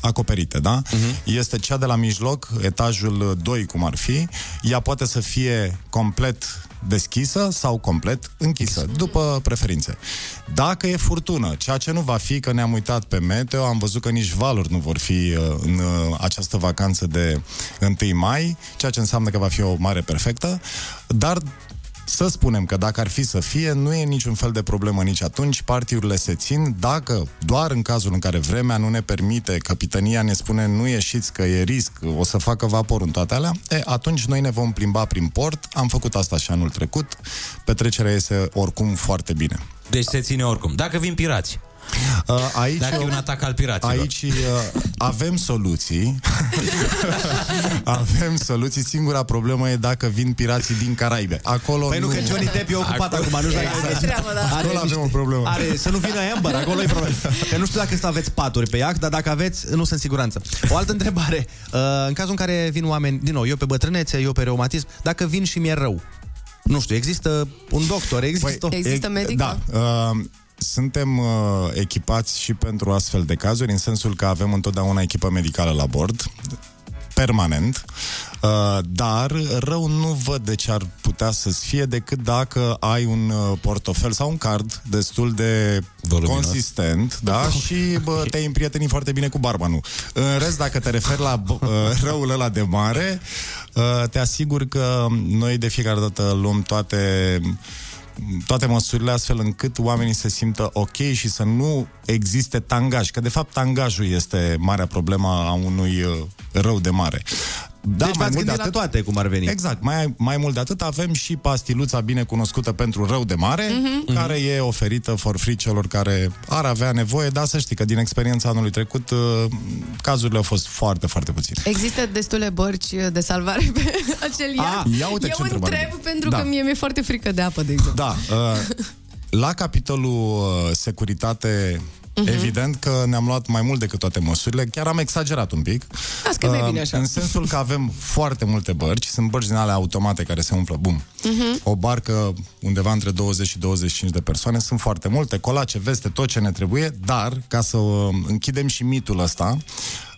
acoperite, da? Uh-huh. Este cea de la mijloc, etajul 2, cum ar fi. Ea poate să fie complet deschisă sau complet închisă, după preferințe. Dacă e furtună, ceea ce nu va fi, că ne-am uitat pe meteo, am văzut că nici valuri nu vor fi uh, în uh, această vacanță de 1 mai, ceea ce înseamnă că va fi o mare perfectă, dar să spunem că dacă ar fi să fie, nu e niciun fel de problemă nici atunci, partiurile se țin, dacă doar în cazul în care vremea nu ne permite, capitania ne spune nu ieșiți că e risc, o să facă vapor în toate alea, e, atunci noi ne vom plimba prin port, am făcut asta și anul trecut, petrecerea este oricum foarte bine. Deci se ține oricum. Dacă vin pirați. Uh, aici Dacă e un atac al piraților. Aici uh, avem soluții. avem soluții. Singura problemă e dacă vin pirații din Caraibe. Acolo Păi nu, că Johnny Depp e ocupat acum, nu știu dacă Exact. ai văzut. Treabă, da. Acolo avem o problemă. Are, să nu vină Amber, acolo e problemă. Că nu știu dacă să aveți paturi pe iaht, dar dacă aveți, nu sunt în siguranță. O altă întrebare. Uh, în cazul în care vin oameni, din nou, eu pe bătrânețe, eu pe reumatism, dacă vin și mi-e rău, nu știu, există un doctor, există... Păi, Există medic? Da. Uh, suntem uh, echipați și pentru astfel de cazuri, în sensul că avem întotdeauna echipă medicală la bord, permanent, uh, dar rău nu văd de ce ar putea să-ți fie decât dacă ai un uh, portofel sau un card destul de Voluminos. consistent, da, și bă, te-ai împrietenit foarte bine cu barmanul. În rest, dacă te referi la bă, uh, răul ăla de mare, uh, te asigur că noi de fiecare dată luăm toate toate măsurile astfel încât oamenii se simtă ok și să nu existe tangaj, că de fapt tangajul este marea problemă a unui uh, rău de mare. Da, deci v-ați gândit la toate, cum ar veni. Exact. Mai, mai mult de atât, avem și pastiluța bine cunoscută pentru rău de mare, Mhm. care e oferită for free celor care ar avea nevoie, dar să știi că din experiența anului trecut, uh, cazurile au fost foarte, foarte puține. Există destule bărci de salvare pe acel iaht? ia uite Eu ce întrebare întreb bună. pentru Da. că mie mi-e foarte frică de apă, de exemplu. Da. Uh, la capitolul uh, securitate, Mhm. evident că ne-am luat mai mult decât toate măsurile. Chiar am exagerat un pic. Las că e mai Uh, bine așa. În sensul că avem foarte multe bărci. Sunt bărci din alea automate care se umflă, bum. Mhm. O barcă undeva între 20 și 25 de persoane. Sunt foarte multe. Colace, veste, tot ce ne trebuie. Dar, ca să uh, închidem și mitul ăsta,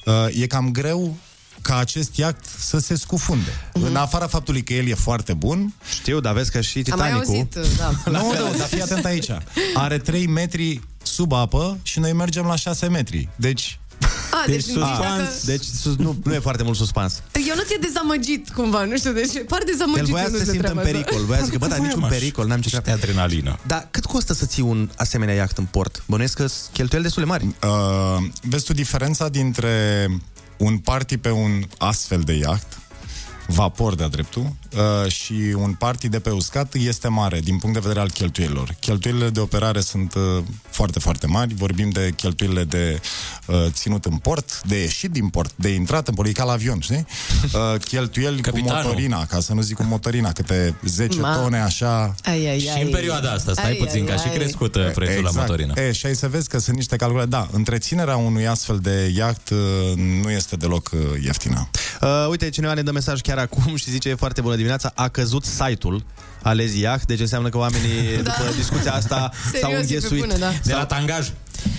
uh, e cam greu ca acest iaht să se scufunde. Mhm. În afara faptului că el e foarte bun, Știu, dar vezi că și Am mai Titanicul... auzit, da. nu, nu, dar fii atent aici. Are 3 metri sub apă și noi mergem la 6 metri. Deci, A, deci, deci suspans, dacă... deci sus, nu, nu e foarte mult suspans. Eu nu ți-e dezamăgit cumva, nu știu, deci par dezamăgit. El voia eu nu să se de simtă în treaba asta. pericol, voia să zică, bă, dar niciun pericol, n-am ce de adrenalină. Dar cât costă să ții un asemenea iaht în port? Bănuiesc că sunt cheltuieli destul de mari. uh, vezi tu diferența dintre un party pe un astfel de iaht, vapor de-a dreptul, uh, și un party de pe uscat este mare din punct de vedere al cheltuielilor. Cheltuielile de operare sunt uh, foarte, foarte mari. Vorbim de cheltuielile de uh, ținut în port, de ieșit din port, de intrat în port, e ca la avion, știi? Uh, cheltuieli Capitanul. cu motorina, ca să nu zic cu motorina, câte 10 Ma. tone așa. Ai, ai, Și ai. în perioada asta, stai Ai, puțin, ai, că a și ai. crescut uh, prețul la motorină. E, și ai să vezi că sunt niște calcule. Da, întreținerea unui astfel de iaht uh, nu este deloc uh, ieftină. Uh, uite, cineva ne dă mesaj chiar acum și zice foarte bună dimineața, a căzut site-ul Alezi Iaht, deci înseamnă că oamenii Da. după discuția asta s-au Serios, e pe înghesuit. bune, da. De la tangaj.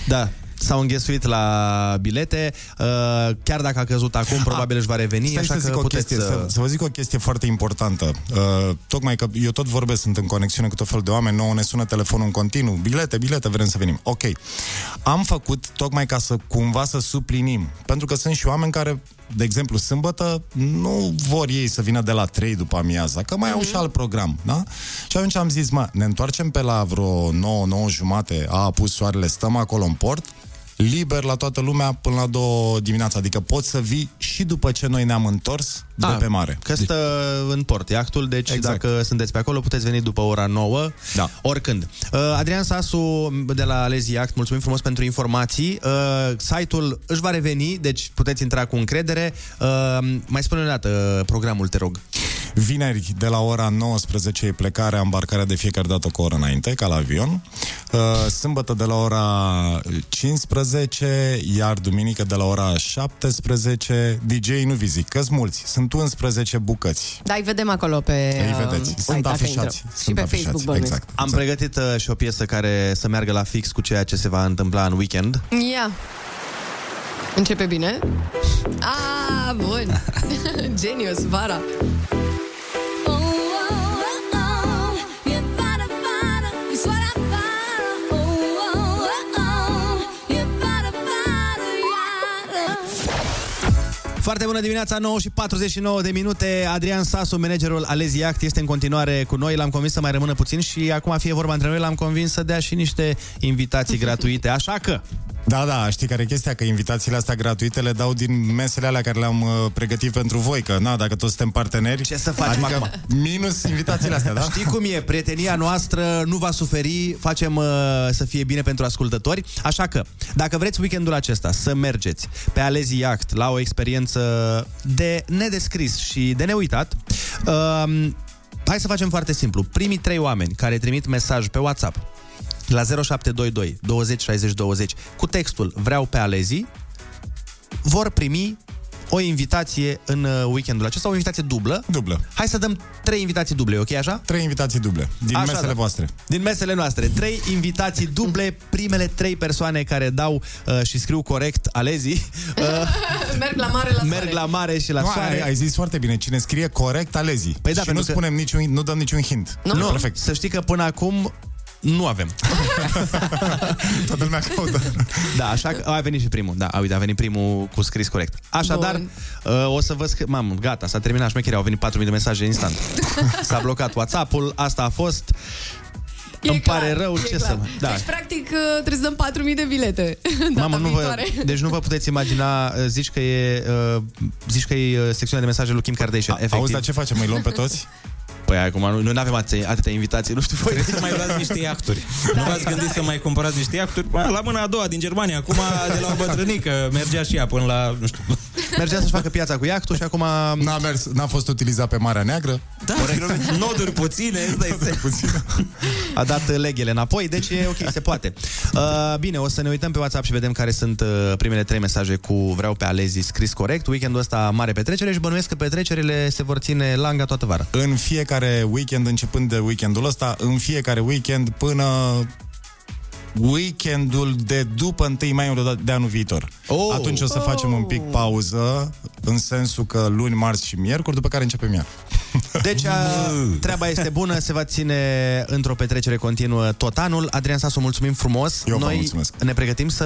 Da, s-au înghesuit la bilete. Uh, chiar dacă a căzut acum, probabil își va reveni, Stai așa să că zic o puteți chestie, să... să vă zic o chestie foarte importantă. Uh, tocmai că eu tot vorbesc, sunt în conexiune cu tot fel de oameni, nouă ne sună telefonul în continuu, bilete, bilete, vrem să venim. Ok. Am făcut tocmai ca să cumva să suplinim, pentru că sunt și oameni care de exemplu, sâmbătă, nu vor ei să vină de la 3 după amiaza, că mai au și alt program, da? Și atunci am zis, mă, ne întoarcem pe la vreo 9, 9 jumate, a apus soarele, stăm acolo în port, liber la toată lumea până la 2 dimineața. Adică poți să vii și după ce noi ne-am întors de pe mare. Că stă în port iactul, deci exact. dacă sunteți pe acolo, puteți veni după ora 9, da. oricând. Uh, Adrian Sasu de la Alezi Yacht, mulțumim frumos pentru informații. Uh, site-ul își va reveni, deci puteți intra cu încredere. Uh, mai spune o dată uh, programul, te rog. Vineri, de la ora 19 e plecarea, îmbarcarea de fiecare dată cu o oră înainte, ca la avion. Uh, Sâmbătă de la ora 15, iar duminică de la ora 17. DJ nu vi zic, că mulți. Sunt 11 bucăți. Da, îi vedem acolo pe Îi uh, vedeți. site, Sunt dacă afișați. intrăm. Sunt și pe afișați, Facebook bănuiesc. exact. Am pregătit uh, și o piesă care să meargă la fix cu ceea ce se va întâmpla în weekend. Ia. Începe bine? Ah, bun. Genius, vara. Foarte bună dimineața, 9 și 49 de minute. Adrian Sasu, managerul Alezi Yacht, este în continuare cu noi. L-am convins să mai rămână puțin și acum fie vorba între noi, l-am convins să dea și niște invitații gratuite. Așa că... Da, da, știi care e chestia? Că invitațiile astea gratuite le dau din mesele alea care le-am uh, pregătit pentru voi, că na, dacă toți suntem parteneri... Ce să facem adică acum? minus invitațiile astea, da? Știi cum e? Prietenia noastră nu va suferi, facem uh, să fie bine pentru ascultători. Așa că, dacă vreți weekendul acesta să mergeți pe Alezi Yacht la o experiență de nedescris și de neuitat, uh, hai să facem foarte simplu. Primii trei oameni care trimit mesaj pe WhatsApp la 0722 20 60 20 cu textul Vreau pe Alezi, vor primi o invitație în uh, weekendul acesta, o invitație dublă. Dublă. Hai să dăm trei invitații duble, ok așa? Trei invitații duble, din Așa, mesele da. voastre. Din mesele noastre. Trei invitații duble, primele trei persoane care dau uh, și scriu corect alezii, uh, Merg la mare la merg soare. la mare și la nu, soare. ai, ai zis foarte bine, cine scrie corect alezii. Păi da, și nu pentru că- spunem niciun, nu dăm niciun hint. Nu, nu, Perfect. să știi că până acum nu avem. Toată lumea caută. Da, așa că a venit și primul. Da, a, uite, a venit primul cu scris corect. Așadar, uh, o să vă sc- Mamă, gata, s-a terminat șmecheria, au venit 4.000 de mesaje instant. S-a blocat WhatsApp-ul, asta a fost. E Îmi clar, pare rău, e ce clar. să... Da. Deci, practic, uh, trebuie să dăm 4.000 de bilete. Mamă, data nu vă, viitoare. deci nu vă puteți imagina, uh, zici că e, uh, zici că e uh, secțiunea de mesaje lui Kim Kardashian, efectiv. Auzi, dar ce facem? Îi luăm pe toți? Păi acum, nu- noi nu avem atâtea, atâtea invitații, nu știu voi. Trebuie să mai luați niște iahturi. nu v-ați gândit să mai cumpărați niște iahturi? Bă, La mâna a doua din Germania, acum de la o bătrânică, mergea și ea până la, nu știu... Mergea să-și facă piața cu iactul și acum... N-a, mers, n-a fost utilizat pe Marea Neagră. Da, noduri puține, îți dai seama. puține. A dat leghele înapoi, deci e ok, se poate. Uh, bine, o să ne uităm pe WhatsApp și vedem care sunt uh, primele trei mesaje cu vreau pe Alezi scris corect. Weekendul ăsta mare petrecere și bănuiesc că petrecerile se vor ține langa toată vara. În fiecare weekend, începând de weekendul ăsta, în fiecare weekend până weekendul de după 1 mai de anul viitor. Oh. Atunci o să facem un pic pauză, în sensul că luni, marți și miercuri, după care începem iar. Deci, a, treaba este bună, se va ține într-o petrecere continuă tot anul. Adrian Sasu, mulțumim frumos. Eu vă noi mulțumesc. ne pregătim să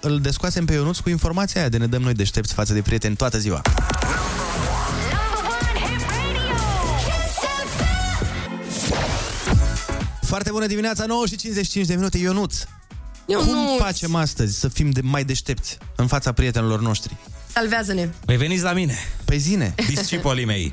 îl descoasem pe Ionuț cu informația aia de ne dăm noi deștepți față de prieteni toată ziua. Foarte bună dimineața, 9 și 55 de minute, Ionuț. Ionuț. Cum facem astăzi să fim de mai deștepți în fața prietenilor noștri? Salvează-ne. Păi veniți la mine, Pe zine. discipolii mei.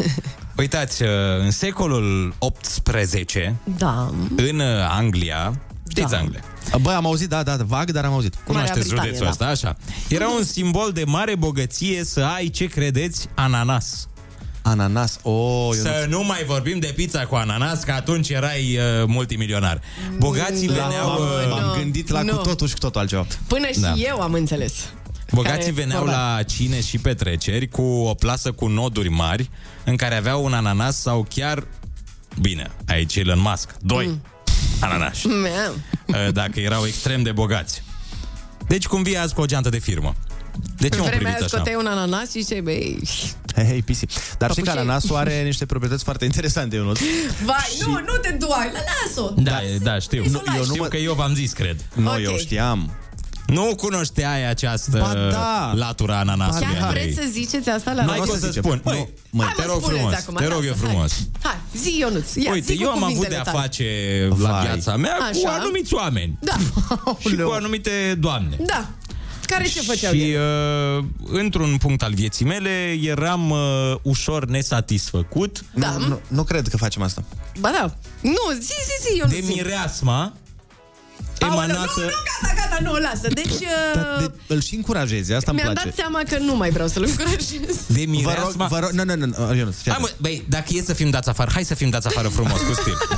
Uitați, uh, în secolul XVIII, Da. în uh, Anglia, știți Da. Anglia, Bă, am auzit, da, da, vag, dar am auzit. Cunoașteți Britanie, județul da. ăsta, așa. Era un simbol de mare bogăție să ai, ce credeți, ananas. Ananas, oh, Ionuț. Să nu mai vorbim de pizza cu ananas, că atunci erai uh, multimilionar. Bogații Da. veneau... M-am, Uh, m-am gândit la Nu. cu totul și cu totul altceva. Până și Da. eu am înțeles. Bogații Care veneau vorba. la cine și petreceri cu o plasă cu noduri mari în care aveau un ananas sau chiar, bine, aici Elon Musk, doi mm. ananași, Meam. uh, dacă erau extrem de bogați. Deci cum vii azi cu o geantă de firmă? De ce În mă vremea priviți aia așa? scoteai un ananas și ziceai, băi, Hei, hei, pisi. Dar știi că Papușei. ananasul are niște proprietăți foarte interesante, Ionuț. vai, nu, nu te duai, la las-o. Da, da, știu. Hai să o lași. eu știu că eu v-am zis, cred. Nu, Ok. eu știam. Nu cunoșteai această Ba da. latura ananasului, Chiar Andrei. vreți să ziceți asta la N-ai radio? cum să spun. Măi, măi, Hai, te mă, rog spuneți frumos, acum, te rog lasă, eu hai. frumos. Hai, zi Ionuț, ia, Uite, zi eu cu am avut cuvintele de-a tale. face la Vai. viața mea cu Așa. anumiți oameni Da, și cu anumite doamne. da. Care ce făceau și ele? uh, într-un punct al vieții mele eram uh, ușor nesatisfăcut Da. Nu, nu, nu cred că facem asta. Ba da. Nu, zi, zi, zi, Ionuț. de zi. mireasma Aoleu, emanată... Nu, nu, gata, gata, nu, lasă. Deci, uh, De, îl și încurajezi, asta îmi mi-am place. dat seama că nu mai vreau să-l încurajez. De Vă rog, mireasma... vă rog, nu, nu, nu, Ionuț, fii Hai, mă, atent. băi, dacă e să fim dați afară, hai să fim dați afară frumos, cu stil.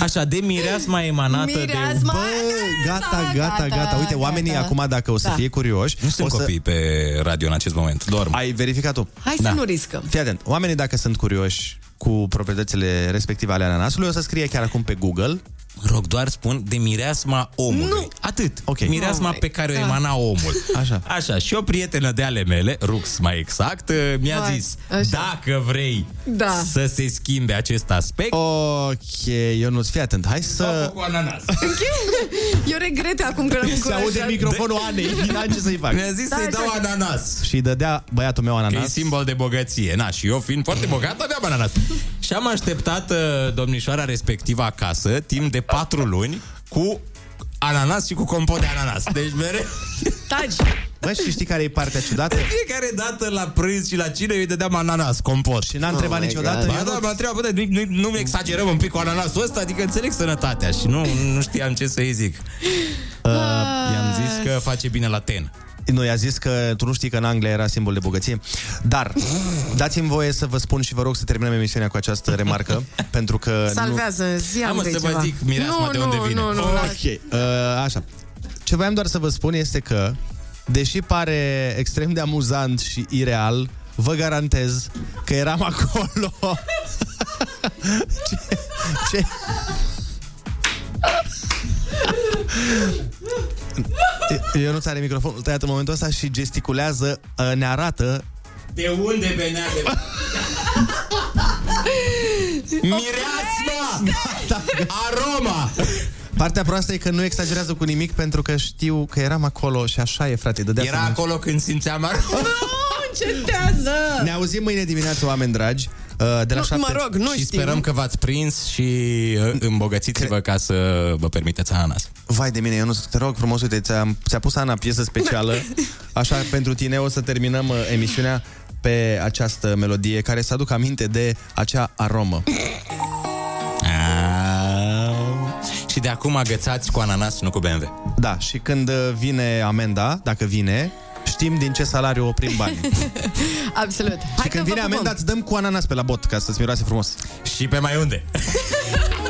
Așa, de mireasma emanată Mireasma, de... Bă, gata, gata, gata. Uite, oamenii gata. acum, dacă o să Da. fie curioși... Nu sunt o să... copii pe radio în acest moment, dorm. Ai verificat tu. Hai să Da. nu riscăm. Fii atent, oamenii dacă sunt curioși cu proprietățile respective ale ananasului, o să scrie chiar acum pe Google Rog, doar spun de mireasma omului. Nu. Atât. Ok. Mireasma Oh my pe care o God. emana omul. Așa. Așa. Și o prietenă de ale mele, Rux mai exact, mi-a Hai, zis, așa. dacă vrei Da. să se schimbe acest aspect, Ok, Ionuț, fii atent, hai să... cu ananas. Eu regret acum că l-am Se aude încurajat. microfonul Anei, n-am ce să-i fac. Mi-a zis Da, să-i dau așa. ananas. Și dădea băiatul meu Că e ananas. simbol de bogăție. Na, și eu fiind foarte bogat, aveam ananas. Și am așteptat uh, domnișoara respectivă acasă timp de patru luni cu ananas și cu compot de ananas. Deci mereu, Taci. Bă, și știi care e partea ciudată? de fiecare dată la prânz și la cină eu îi dădeam ananas, compot. Și n-a întrebat my niciodată Ba Ionuț? da, mă întreabă, bă, nu, nu, nu exagerăm un pic cu ananasul ăsta, adică înțeleg sănătatea și nu, nu știam ce să-i zic. Uh, i-am zis că face bine la ten. Nu, i-a zis că tu nu știi că în Anglia era simbol de bogăție. Dar, dați-mi voie să vă spun și vă rog să terminăm emisiunea cu această remarcă, pentru că... Salvează, zi Hai, mă, Andrei să vă ceva. zic mireasma nu, de unde nu, vine. Nu, nu, Nu, nu. ok, uh, așa. Ce voiam doar să vă spun este că, deși pare extrem de amuzant și ireal, vă garantez că eram acolo. ce, ce... Eu nu are microfonul tăiat în momentul ăsta și gesticulează, uh, ne arată De unde venea de... Mireasma! Aroma! Partea proastă e că nu exagerează cu nimic pentru că știu că eram acolo și așa e, frate. Dădea Era să mergi. acolo când simțeam aroma. Nu, încetează! Ne auzim mâine dimineață, oameni dragi, uh, de la Nu, 7. mă rog, nu și știu. sperăm că v-ați prins și uh, îmbogățiți-vă ca să vă permiteți ananas. Vai de mine, eu nu te rog frumos, uite, ți-a, ți-a pus Ana piesă specială, așa pentru tine o să terminăm uh, emisiunea pe această melodie care să aduc aminte de acea aromă. Și de acum agățați cu ananas, nu cu BMW. Da, și când uh, vine amenda, dacă vine, știm din ce salariu oprim bani. Absolut. Hai și când că vine vă pupăm. amenda, îți dăm cu ananas pe la bot, ca să-ți miroase frumos. Și pe mai unde?